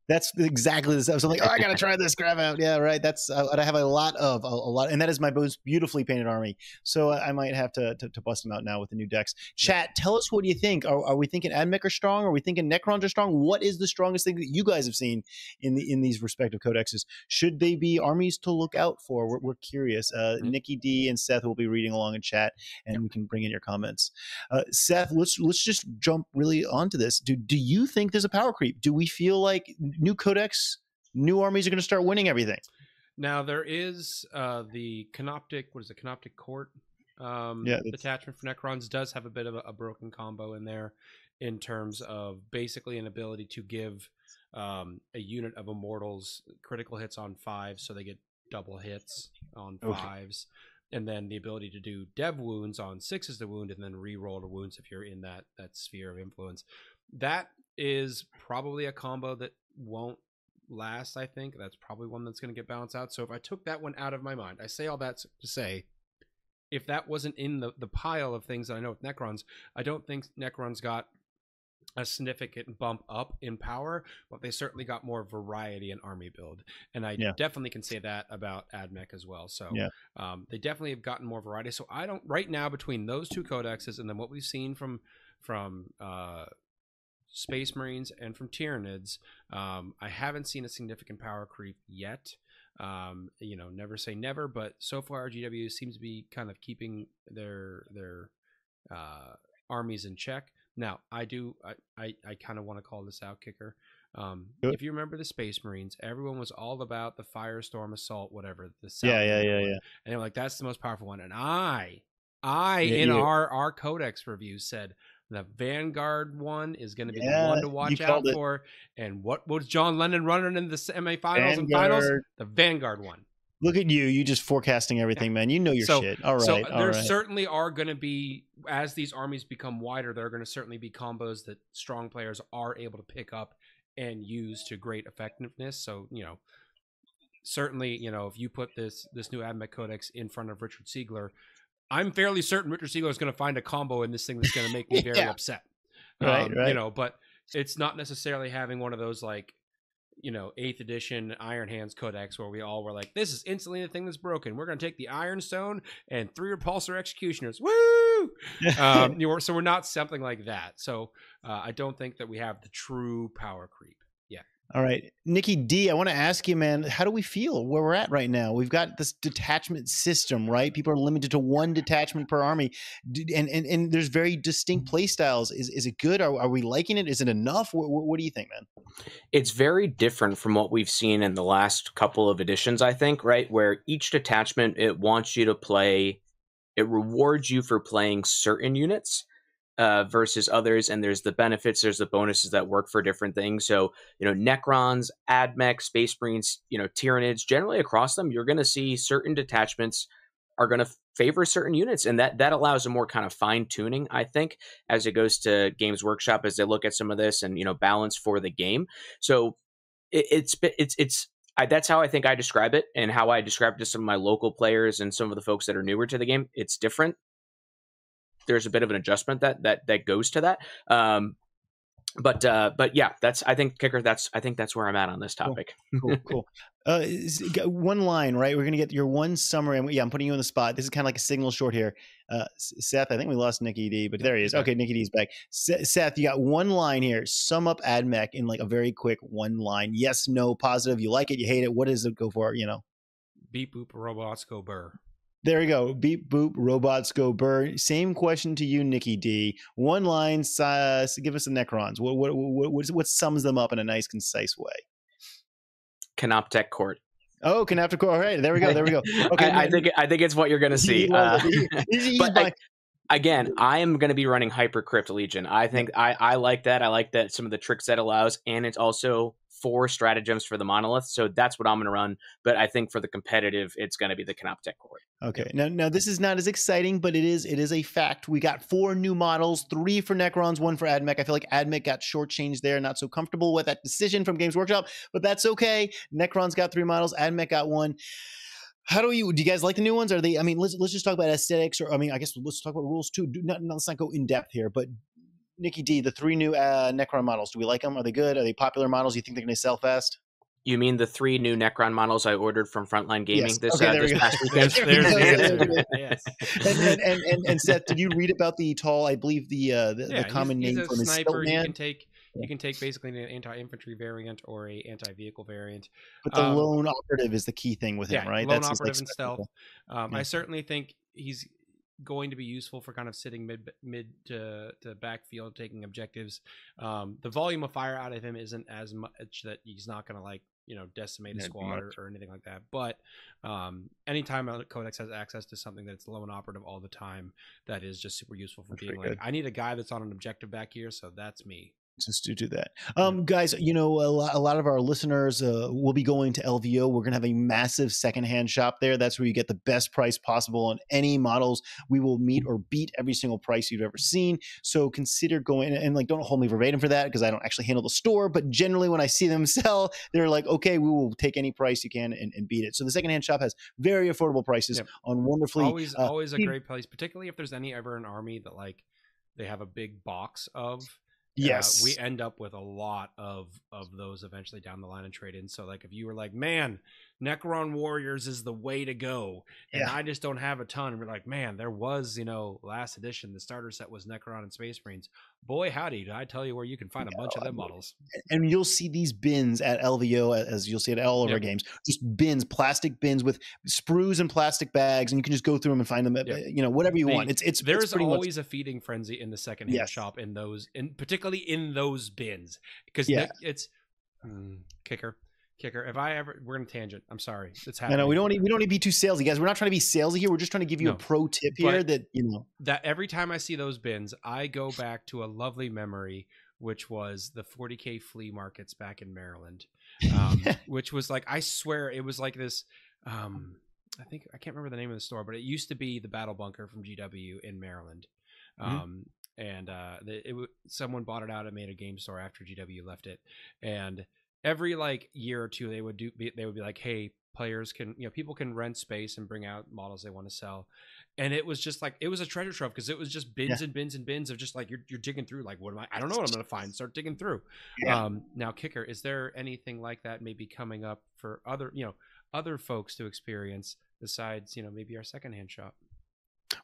That's exactly this. I was like, oh, I gotta try this grab out. Yeah, right. That's uh, I have a lot of a, a lot, and that is my most beautifully painted army. So I might have to, to to bust them out now with the new decks. Chat, tell us what do you think? Are, are we thinking Admech are strong? Are we thinking Necrons are strong? What is the strongest thing that you guys have seen in the in these respective codexes? Should they be armies to look out for? We're, we're curious. Uh, Mhm. Nicky Dee and Seth will be reading along in chat, and we can bring in your comments. Uh, Seth, let's let's just jump really onto this. Do do you think there's a power creep? Do we feel like new codex, new armies are going to start winning everything? Now there is uh, the Canoptek. What is it? Canoptek Court. Um, Yeah, detachment for Necrons does have a bit of a, a broken combo in there, in terms of basically an ability to give um, a unit of Immortals critical hits on five, so they get double hits on Okay. fives, and then the ability to do dev wounds on sixes the wound, and then re-roll the wounds if you're in that that sphere of influence. That is probably a combo that won't last. I think that's probably one that's going to get balanced out. So if I took that one out of my mind, I say all that to say, if that wasn't in the the pile of things that I know with Necrons, I don't think Necrons got a significant bump up in power, but they certainly got more variety in army build, and I Yeah. definitely can say that about AdMech as well. So Yeah. um, they definitely have gotten more variety. So I don't right now between those two codexes and then what we've seen from from uh, Space Marines and from Tyranids, um, I haven't seen a significant power creep yet. Um, you know, never say never, but so far GW seems to be kind of keeping their their uh, armies in check. Now, I do I I, I kind of want to call this out, kicker. Um, it. if you remember the Space Marines, everyone was all about the Firestorm Assault, whatever the Yeah, yeah, yeah, one. yeah. and they're like, that's the most powerful one. And I, I Yeah, in you- our our codex review said the Vanguard one is going to be Yeah, the one to watch out it. for. And what was John Lennon running in the semifinals and finals? The Vanguard one. Look at you. You just forecasting everything, man. You know your So- shit. All right. so all there right. certainly are going to be, as these armies become wider, there are going to certainly be combos that strong players are able to pick up and use to great effectiveness. So you know, certainly, you know, if you put this this new Admech Codex in front of Richard Siegler, I'm fairly certain Richard Siegler is going to find a combo in this thing that's going to make me very Yeah. upset. Right, Um, right. You know, but it's not necessarily having one of those like you know, eighth edition Iron Hands Codex, where we all were like, "This is instantly the thing that's broken. We're going to take the Ironstone and three repulsor executioners." Woo! um, you know, so we're not something like that. So uh, I don't think that we have the true power creep. All right, Nicky Dee, I want to ask you, man, how do we feel where we're at right now? We've got this detachment system, right? People are limited to one detachment per army, and and, and there's very distinct mm-hmm. play styles. Is is it good? Are, are we liking it? Is it enough? What, what, what do you think, man? it's very different from what we've seen in the last couple of editions i think right where each detachment it wants you to play it rewards you for playing certain units uh, versus others, and there's the benefits, there's the bonuses that work for different things. So, you know, Necrons, Admech, Space Marines, you know, Tyranids, generally across them, you're going to see certain detachments are going to favor certain units, and that that allows a more kind of fine tuning, I think, as it goes to Games Workshop as they look at some of this and you know balance for the game. So it, it's it's it's I, that's how I think I describe it, and how I describe it to some of my local players and some of the folks that are newer to the game. It's different. There's a bit of an adjustment that that that goes to that. Um, but uh, but yeah, that's I think kicker. That's I think that's where I'm at on this topic. Cool, cool. cool. Uh, one line, right? We're gonna get your one summary. Yeah, I'm putting you on the spot. This is kind of like a signal short here. Uh, Seth, I think we lost Nicky Dee, but there he is. Okay, Nicky Dee's back. Seth, you got one line here. Sum up AdMech in like a very quick one line. Yes, no, positive. You like it, you hate it. What does it go for? You know. Beep boop robots go burr. There we go. Beep boop, robots go burr. Same question to you, Nicky Dee. One line. Uh, give us the Necrons. What what what what sums them up in a nice, concise way? Canoptek Court. Oh, Court. All right, there we go. There we go. Okay, I, I think I think it's what you're going to see. Uh, but I, again, I am going to be running Hypercrypt Legion. I think I I like that. I like that some of the tricks that allows, and it's also four stratagems for the monolith. So that's what I'm going to run. But I think for the competitive, it's going to be the Canoptek core. Okay. Now, now this is not as exciting, but it is it is a fact. We got four new models, three for Necrons, one for AdMech. I feel like AdMech got shortchanged there. Not so comfortable with that decision from Games Workshop, but that's okay. Necrons got three models, AdMech got one. How do you do? You guys like the new ones? Are they? I mean, let's let's just talk about aesthetics, or I mean, I guess let's talk about rules too. Do not, let's not go in depth here, but Nicky Dee, the three new uh, Necron models, do we like them? Are they good? Are they popular models? You think they're going to sell fast? You mean the three new Necron models I ordered from Frontline Gaming yes. this, okay, uh, this past weekend? yes. And, and, and, and, and, Seth, did you read about the tall? I believe the uh, the, yeah, the common he's, name he's for him is sniper. You can take you can take basically an anti-infantry variant or a anti-vehicle variant. But the um, lone operative is the key thing with him, yeah, right? Lone That's operative and stealth. Um, yeah. I certainly think he's going to be useful for kind of sitting mid mid to, to backfield, taking objectives. Um, the volume of fire out of him isn't as much that he's not going to like you know decimate a squad or, or, anything like that. But um, anytime a codex has access to something that's low and operative all the time, that is just super useful for that's being like, good. I need a guy that's on an objective back here, so that's me just to do that. Um, guys, you know, a lot, a lot of our listeners uh, will be going to LVO. We're going to have a massive secondhand shop there. That's where you get the best price possible on any models. We will meet or beat every single price you've ever seen. So consider going and, and like, don't hold me verbatim for that because I don't actually handle the store. But generally, when I see them sell, they're like, okay, we will take any price you can and, and beat it. So the secondhand shop has very affordable prices yep. on wonderfully. Always, uh, always a great place, particularly if there's any ever an army that like they have a big box of Yes, uh, we end up with a lot of of those eventually down the line and trade in. So like if you were like, man, Necron Warriors is the way to go, and yeah. I just don't have a ton, and we're like, man, there was you know last edition the starter set was Necron and Space Marines. Boy, howdy, did I tell you where you can find a bunch of them models? And you'll see these bins at LVO as you'll see at all of yep. our games, just bins, plastic bins with sprues and plastic bags, and you can just go through them and find them. At, yep. You know, whatever you the, want. It's it's there's it's always much... a feeding frenzy in the second hand yes. shop in those, in particularly in those bins because yeah. it's mm, kicker kicker. If I ever, we're gonna tangent. I'm sorry, it's happening. No, no, we don't. Need, we don't need to be too salesy, guys. We're not trying to be salesy here. We're just trying to give you no, a pro tip here that you know that every time I see those bins, I go back to a lovely memory, which was the 40k flea markets back in Maryland, um, which was like I swear it was like this. Um, I think I can't remember the name of the store, but it used to be the Battle Bunker from GW in Maryland. Mm-hmm. Um, and uh, it, it, someone bought it out and made a game store after GW left it, and every like year or two they would do they would be like hey players can you know people can rent space and bring out models they want to sell. And it was just like it was a treasure trove because it was just bins yeah. and bins and bins of just like you're, you're digging through like what am i i don't know what i'm gonna find start digging through. Yeah. um now kicker is there anything like that maybe coming up for other you know other folks to experience besides you know maybe our secondhand shop?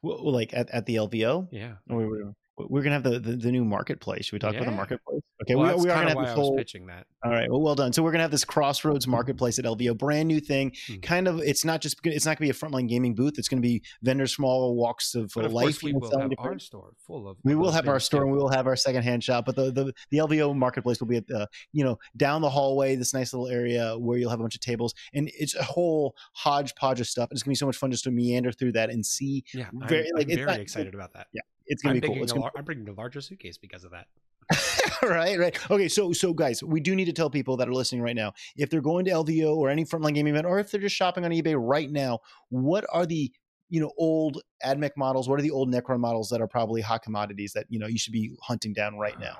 Well, like at, at the lvo yeah. We're gonna have the, the, the new marketplace. Should we talk about the marketplace? Okay, well, we, we are gonna have this whole. pitching that. All right, well, well done. So we're gonna have this Crossroads Marketplace at LVO, brand new thing. Mhm. Kind of, it's not just it's not gonna be a frontline gaming booth. It's gonna be vendors from all walks of, of life. we will have different- our store full of. we will have our store too. and we will have our secondhand shop, but the, the the LVO marketplace will be at the you know down the hallway, this nice little area where you'll have a bunch of tables, and it's a whole hodgepodge of stuff. It's gonna be so much fun just to meander through that and see. Yeah, I'm, very- like, I'm it's very not- excited about that. It's gonna I'm, be cool. It's gonna lar- I'm bringing a larger suitcase because of that. right, right. Okay, so so guys, we do need to tell people that are listening right now if they're going to LVO or any frontline gaming event, or if they're just shopping on eBay right now, what are the you know old AdMech models? What are the old Necron models that are probably hot commodities that you know you should be hunting down right now?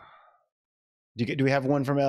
Do, you, get- do we have one from uh,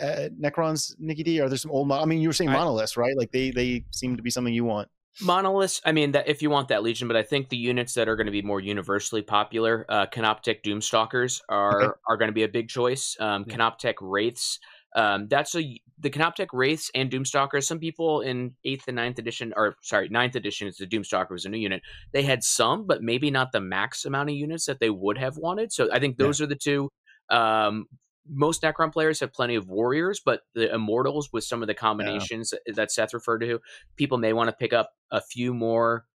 uh Necrons, Nicky Dee? Are there some old? Mo- I mean, you were saying monoliths, right? Like they they seem to be something you want. Monoliths, I mean, that if you want that Legion, but I think the units that are going to be more universally popular, uh, Canoptek Doomstalkers are Okay. are going to be a big choice. Um, Yeah. Canoptek Wraiths, um, that's a the Canoptek Wraiths and Doomstalkers. Some people in eighth and ninth edition, or sorry, ninth edition is the Doomstalker was a new unit. They had some, but maybe not the max amount of units that they would have wanted. So I think Yeah. those are the two. Um, most Necron players have plenty of warriors, but the Immortals with some of the combinations that Seth referred to, people may want to pick up a few more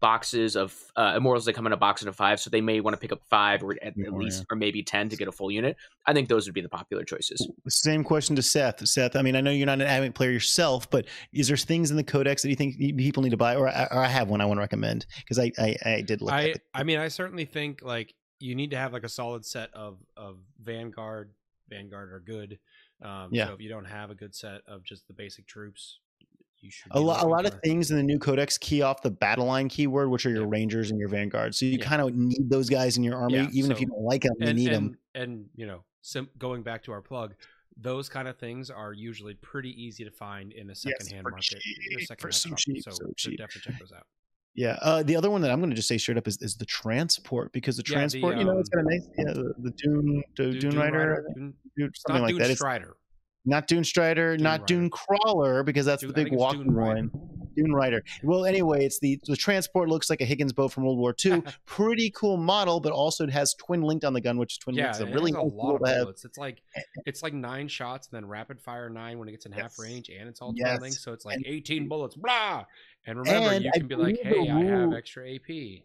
boxes of uh, immortals that come in a box of five so they may want to pick up five or at, at Yeah, least or maybe 10 to get a full unit i think those would be the popular choices Same question to Seth. Seth, I mean, I know you're not an AdMech player yourself, but is there things in the codex that you think people need to buy, or I, or I have one I want to recommend because I, I I did look. I at it. I mean, I certainly think like you need to have like a solid set of of Vanguard. Vanguard are good. Um, Yeah. So if you don't have a good set of just the basic troops, you should. a lot, a lot of things in the new codex key off the battle line keyword, which are your Yeah. rangers and your vanguard. So you Yeah. kind of need those guys in your army, Yeah, even if you don't like them, you need and, them. and you know, sim- going back to our plug, those kind of things are usually pretty easy to find in a secondhand for market, cheap, for so cheap, so, so so cheap. definitely check those out. Yeah. Uh, the other one that I'm going to just say straight up is, is the transport because the Yeah, the, transport, you know, it's um, got a nice, yeah, the, the Dune, the Dune- Dune, Dune Rider, Dune- Dune- something not like Dune that. It's Strider. not Dune Strider, Dune not Rider. Dune Crawler because that's Dune- the big it's walking Dune Rider. one. Dune Rider. Well, anyway, it's the the transport looks like a Higgins boat from World War II. Pretty cool model, but also it has twin linked on the gun, which is twin Yeah, linked is a really nice lot of bullets. It's like it's like nine shots and then rapid fire nine when it gets in half range, and it's all Yes. twin links, so it's like And- eighteen bullets. Blah. And remember, And you I can be like, "Hey, I have extra AP."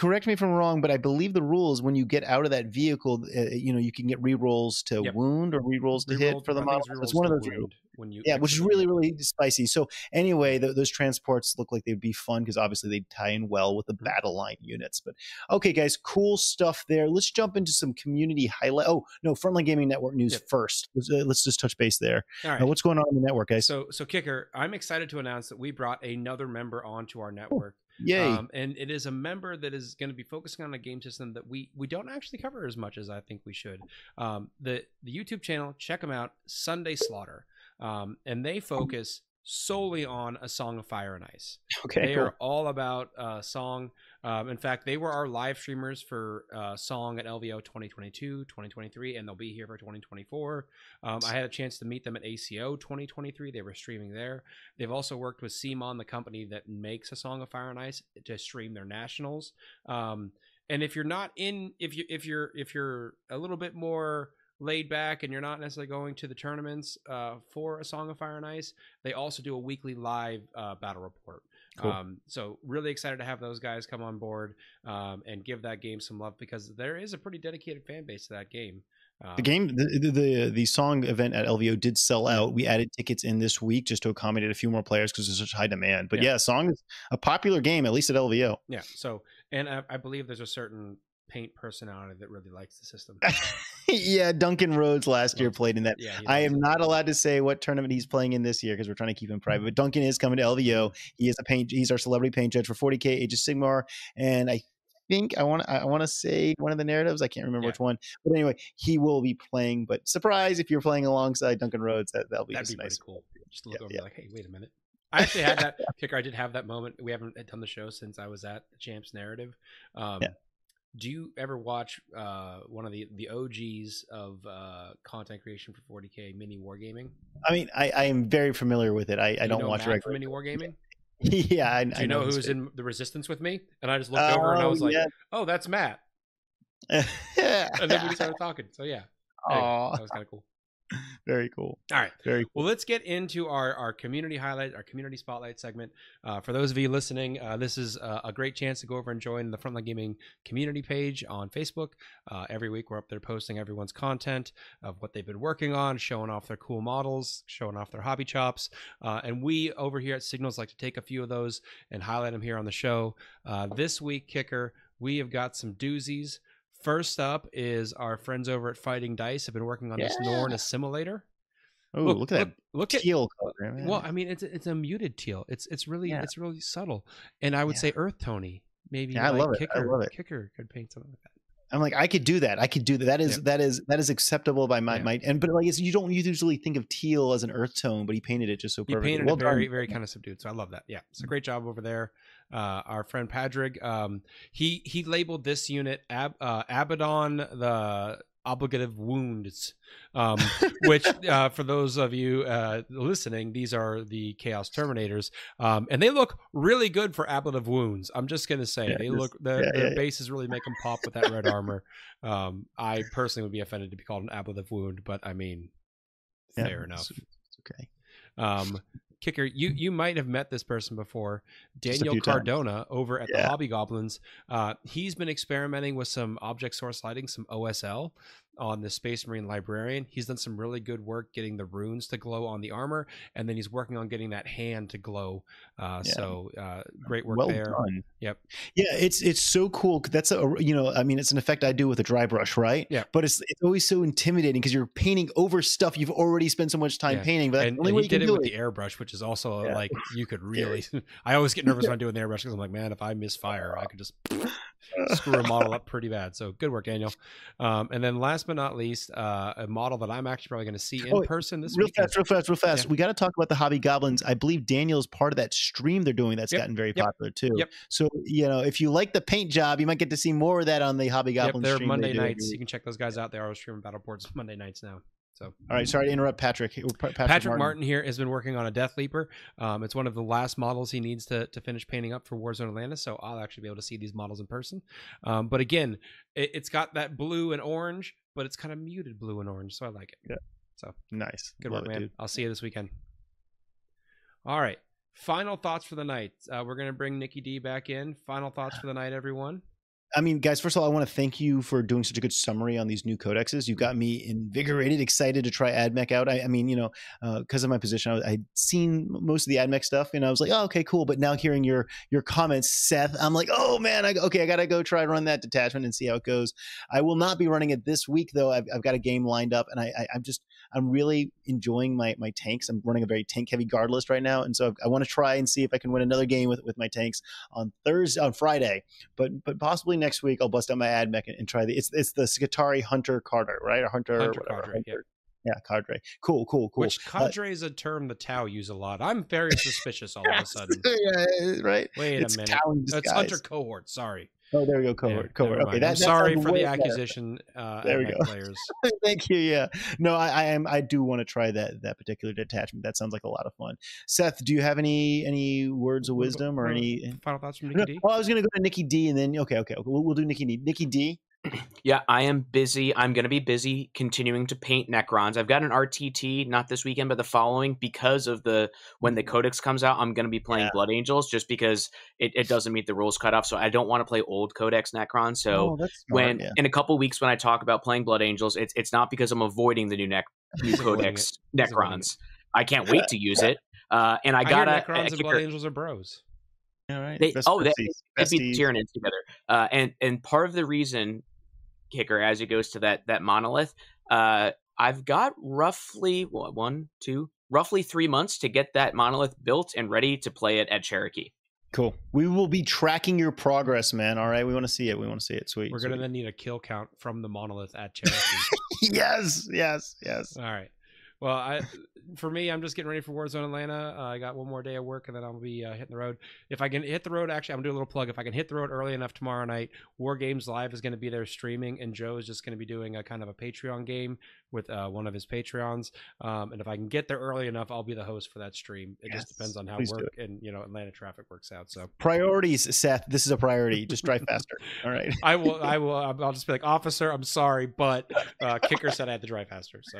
Correct me if I'm wrong, but I believe the rules when you get out of that vehicle, uh, you know, you can get re-rolls to Yep. wound or re-rolls to hit for the model. it's one of those. wound when you Yeah, which is really, really spicy. So anyway, th those transports look like they'd be fun because obviously they tie in well with the Mhm. battle line units. But okay, guys, cool stuff there. Let's jump into some community highlight. Oh no, Frontline Gaming Network news Yep. first. Let's, uh, let's just touch base there. All right. Uh, what's going on in the network, guys? So, so kicker, I'm excited to announce that we brought another member onto our network. Yay! Um, and it is a member that is going to be focusing on a game system that we we don't actually cover as much as I think we should. Um, the the YouTube channel, check them out, Sunday Slaughter, um, and they focus solely on a Song of Fire and Ice. okay, they cool. are all about uh, Song. Um, in fact, they were our live streamers for uh, Song at LVO 2022, 2023, and they'll be here for 2024. Um, I had a chance to meet them at ACO 2023. They were streaming there. They've also worked with CMON, the company that makes A Song of Fire and Ice, to stream their nationals. Um, and if you're not in, if you if you're if you're a little bit more laid back and you're not necessarily going to the tournaments uh, for A Song of Fire and Ice, they also do a weekly live uh, battle report. Cool. Um, so really excited to have those guys come on board um, and give that game some love because there is a pretty dedicated fan base to that game. Um, The game, the, the the song event at LVO did sell out. We added tickets in this week just to accommodate a few more players because there's such high demand. But Yeah. yeah, song is a popular game at least at LVO. Yeah. So, and I, I believe there's a certain paint personality that really likes the system. yeah, Duncan Rhodes last year played in that. Yeah. I am not allowed to say what tournament he's playing in this year because we're trying to keep him private. But Duncan is coming to LVO. He is a paint. He's our celebrity paint judge for 40k Age of Sigmar, and I think I want I want to say one of the narratives. I can't remember Yeah. which one, but anyway, he will be playing. But surprise, if you're playing alongside Duncan Rhodes, that that'll be That'd just be nice. pretty cool. Just to Yeah, look over yeah. like, hey, wait a minute. I actually had that kicker. I did have that moment. We haven't done the show since I was at the Champs Narrative. Um, Yeah. Do you ever watch uh, one of the the OGs of uh, content creation for 40k mini wargaming? I mean, I, I am very familiar with it. I, do I don't watch Matt regularly. mini wargaming. yeah, I, Do I you know who's in the resistance with me? And I just looked over and I Oh, was like, yeah. oh, that's Matt. and then we started talking. So yeah, anyway, that was kind of cool. Very cool. All right. Very cool. Well, let's get into our, our community highlight, our community spotlight segment. Uh, for those of you listening, uh, this is a, a great chance to go over and join the Frontline Gaming community page on Facebook. Uh, every week, we're up there posting everyone's content of what they've been working on, showing off their cool models, showing off their hobby chops. Uh, and we over here at Signals like to take a few of those and highlight them here on the show. Uh, this week, kicker, we have got some doozies. First up is our friends over at Fighting Dice have been working on this Norn assimilator. Oh, look, at that Look at teal color. man. well, I mean, it's it's a muted teal. It's it's really Yeah. it's really subtle, and I would Yeah. say earth tony. Maybe Yeah, I like love it. I kicker love it. kicker could paint something like that. I'm like, I could do that. I could do that. That is Yeah. that is that is acceptable by my Yeah. my and but like it's, you don't usually think of teal as an earth tone, but he painted it just so He perfectly. painted well it very done. very kind of subdued, so I love that. Yeah, it's a mm. great job over there. Uh, our friend Padrig, um, he he labeled this unit Ab, uh, Abaddon the obligative wounds. Um, which uh, for those of you uh, listening these are the chaos terminators. Um, and they look really good for ablative wounds. I'm just gonna say Yeah, they look the, yeah, their yeah. bases really make them pop with that red armor. Um, i personally would be offended to be called an ablative wound but i mean fair enough. it's- it's okay. Kicker, you you might have met this person before, Daniel few times. Cardona over at the Hobby Goblins. Uh, he's been experimenting with some object source lighting, some OSL on the Space Marine Librarian. He's done some really good work getting the runes to glow on the armor, and then he's working on getting that hand to glow. Uh, Yeah. So uh, great work well there. done. Yep. Yeah, it's it's so cool. That's a you know, I mean, it's an effect I do with a dry brush, right? Yeah. But it's it's always so intimidating because you're painting over stuff you've already spent so much time Yeah. painting. But that's And, the only and way you can did it with it. the airbrush, which is also Yeah. like you could really. I always get nervous when I'm doing the airbrush because I'm like, man, if I misfire, I could just screw a model up pretty bad. So good work, Daniel. Um, and then last but not least, uh, a model that I'm actually probably going to see in Oh, person this real weekend. fast, real fast, real fast. Yeah. We got to talk about the Hobby Goblins. I believe Daniel's part of that stream they're doing that's Yep, gotten very yep, popular too. yep. So you know, if you like the paint job, you might get to see more of that on the Hobby Yep, Goblins they're stream. they Monday do nights. You can check those guys out. They are streaming battle boards Monday nights now. So All right, sorry to interrupt, Patrick. Patrick, Patrick, Martin. here has been working on a Death Leaper. Um, it's one of the last models he needs to, to finish painting up for Warzone Atlanta, so I'll actually be able to see these models in person. Um, but again, it, it's got that blue and orange, but it's kind of muted blue and orange, so I like it. Yeah. So Nice, good Love work, it, man. dude. I'll see you this weekend. All right. Final thoughts for the night. Uh, we're gonna bring Nicky Dee back in. Final thoughts for the night, everyone. I mean, guys, first of all, I want to thank you for doing such a good summary on these new codexes. You got me invigorated, excited to try AdMech out. I, I mean, you know, uh, because of my position, I was, I'd seen most of the AdMech stuff, and I was like, oh, okay, cool. But now hearing your your comments, Seth, I'm like, oh man, I, okay, I gotta go try run that detachment and see how it goes. I will not be running it this week though. I've, I've got a game lined up, and I, I I'm just I'm really enjoying my my tanks. I'm running a very tank heavy guard list right now, and so I want to try and see if I can win another game with with my tanks on Thursday on Friday but but possibly next week I'll bust out my ad mech and, and try the it's it's the Skitarii Hunter Carter right or Hunter, Hunter whatever Cadre, yeah. Hunter. yeah cadre cool cool cool Which Uh, is a term the Tau use a lot. I'm very suspicious all of a sudden. yeah, right Wait it's a minute. That's disguise. Hunter cohort. Sorry. Oh there we go Yeah, cohort cohort okay that, I'm sorry for the better. accusation. Uh, There we go. Players. thank you yeah no I, I am I do want to try that that particular detachment that sounds like a lot of fun Seth do you have any any words of wisdom or any Final thoughts from no, Nicky Dee. oh, I was gonna go to Nicky Dee and then okay okay, okay. We'll, we'll do Nicky Dee Nicky Dee Yeah, I am busy. I'm going to be busy continuing to paint Necrons. I've got an RTT not this weekend, but the following because of the when the Codex comes out. I'm going to be playing Yeah. Blood Angels just because it, it doesn't meet the rules cutoff. So I don't want to play old Codex Necrons. So oh, when yeah. in a couple weeks when I talk about playing Blood Angels, it's it's not because I'm avoiding the new nec- new Codex it. He's avoiding Necrons. I can't wait to use it. Uh, and I I, got hear a, Necrons a and Blood Angels are bros. all right they- oh, they- besties. They'd be Besties. Tyranids together. Uh, and and part of the reason, kicker, as it goes to that that monolith, uh, I've got roughly what, one, two, roughly three months to get that monolith built and ready to play it at Cherokee. Cool. We will be tracking your progress, man. All right. We want to see it. We want to see it. Sweet. We're gonna then need a kill count from the monolith at Cherokee. yes. Yes. Yes. All right. Well, I for me, I'm just getting ready for Warzone Atlanta. Uh, I got one more day of work, and then I'll be uh, hitting the road. If I can hit the road, actually, I'm gonna do a little plug. If I can hit the road early enough tomorrow night, War Games Live is going to be there streaming, and Joe is just going to be doing a kind of a Patreon game with uh, one of his Patreons. Um, and if I can get there early enough, I'll be the host for that stream. It Yes, just depends on how please work and you know Atlanta traffic works out. So Priorities, Seth. This is a priority. Just drive faster. All right. I will. I will. I'll just be like, officer, I'm sorry, but uh, Kicker said I had to drive faster. So,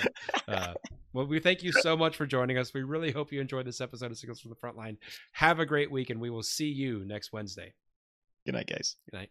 uh, well, we thank you so much for joining us. We really hope you enjoyed this episode of Signals from the Front Line. Have a great week, and we will see you next Wednesday. Good night, guys. Good night.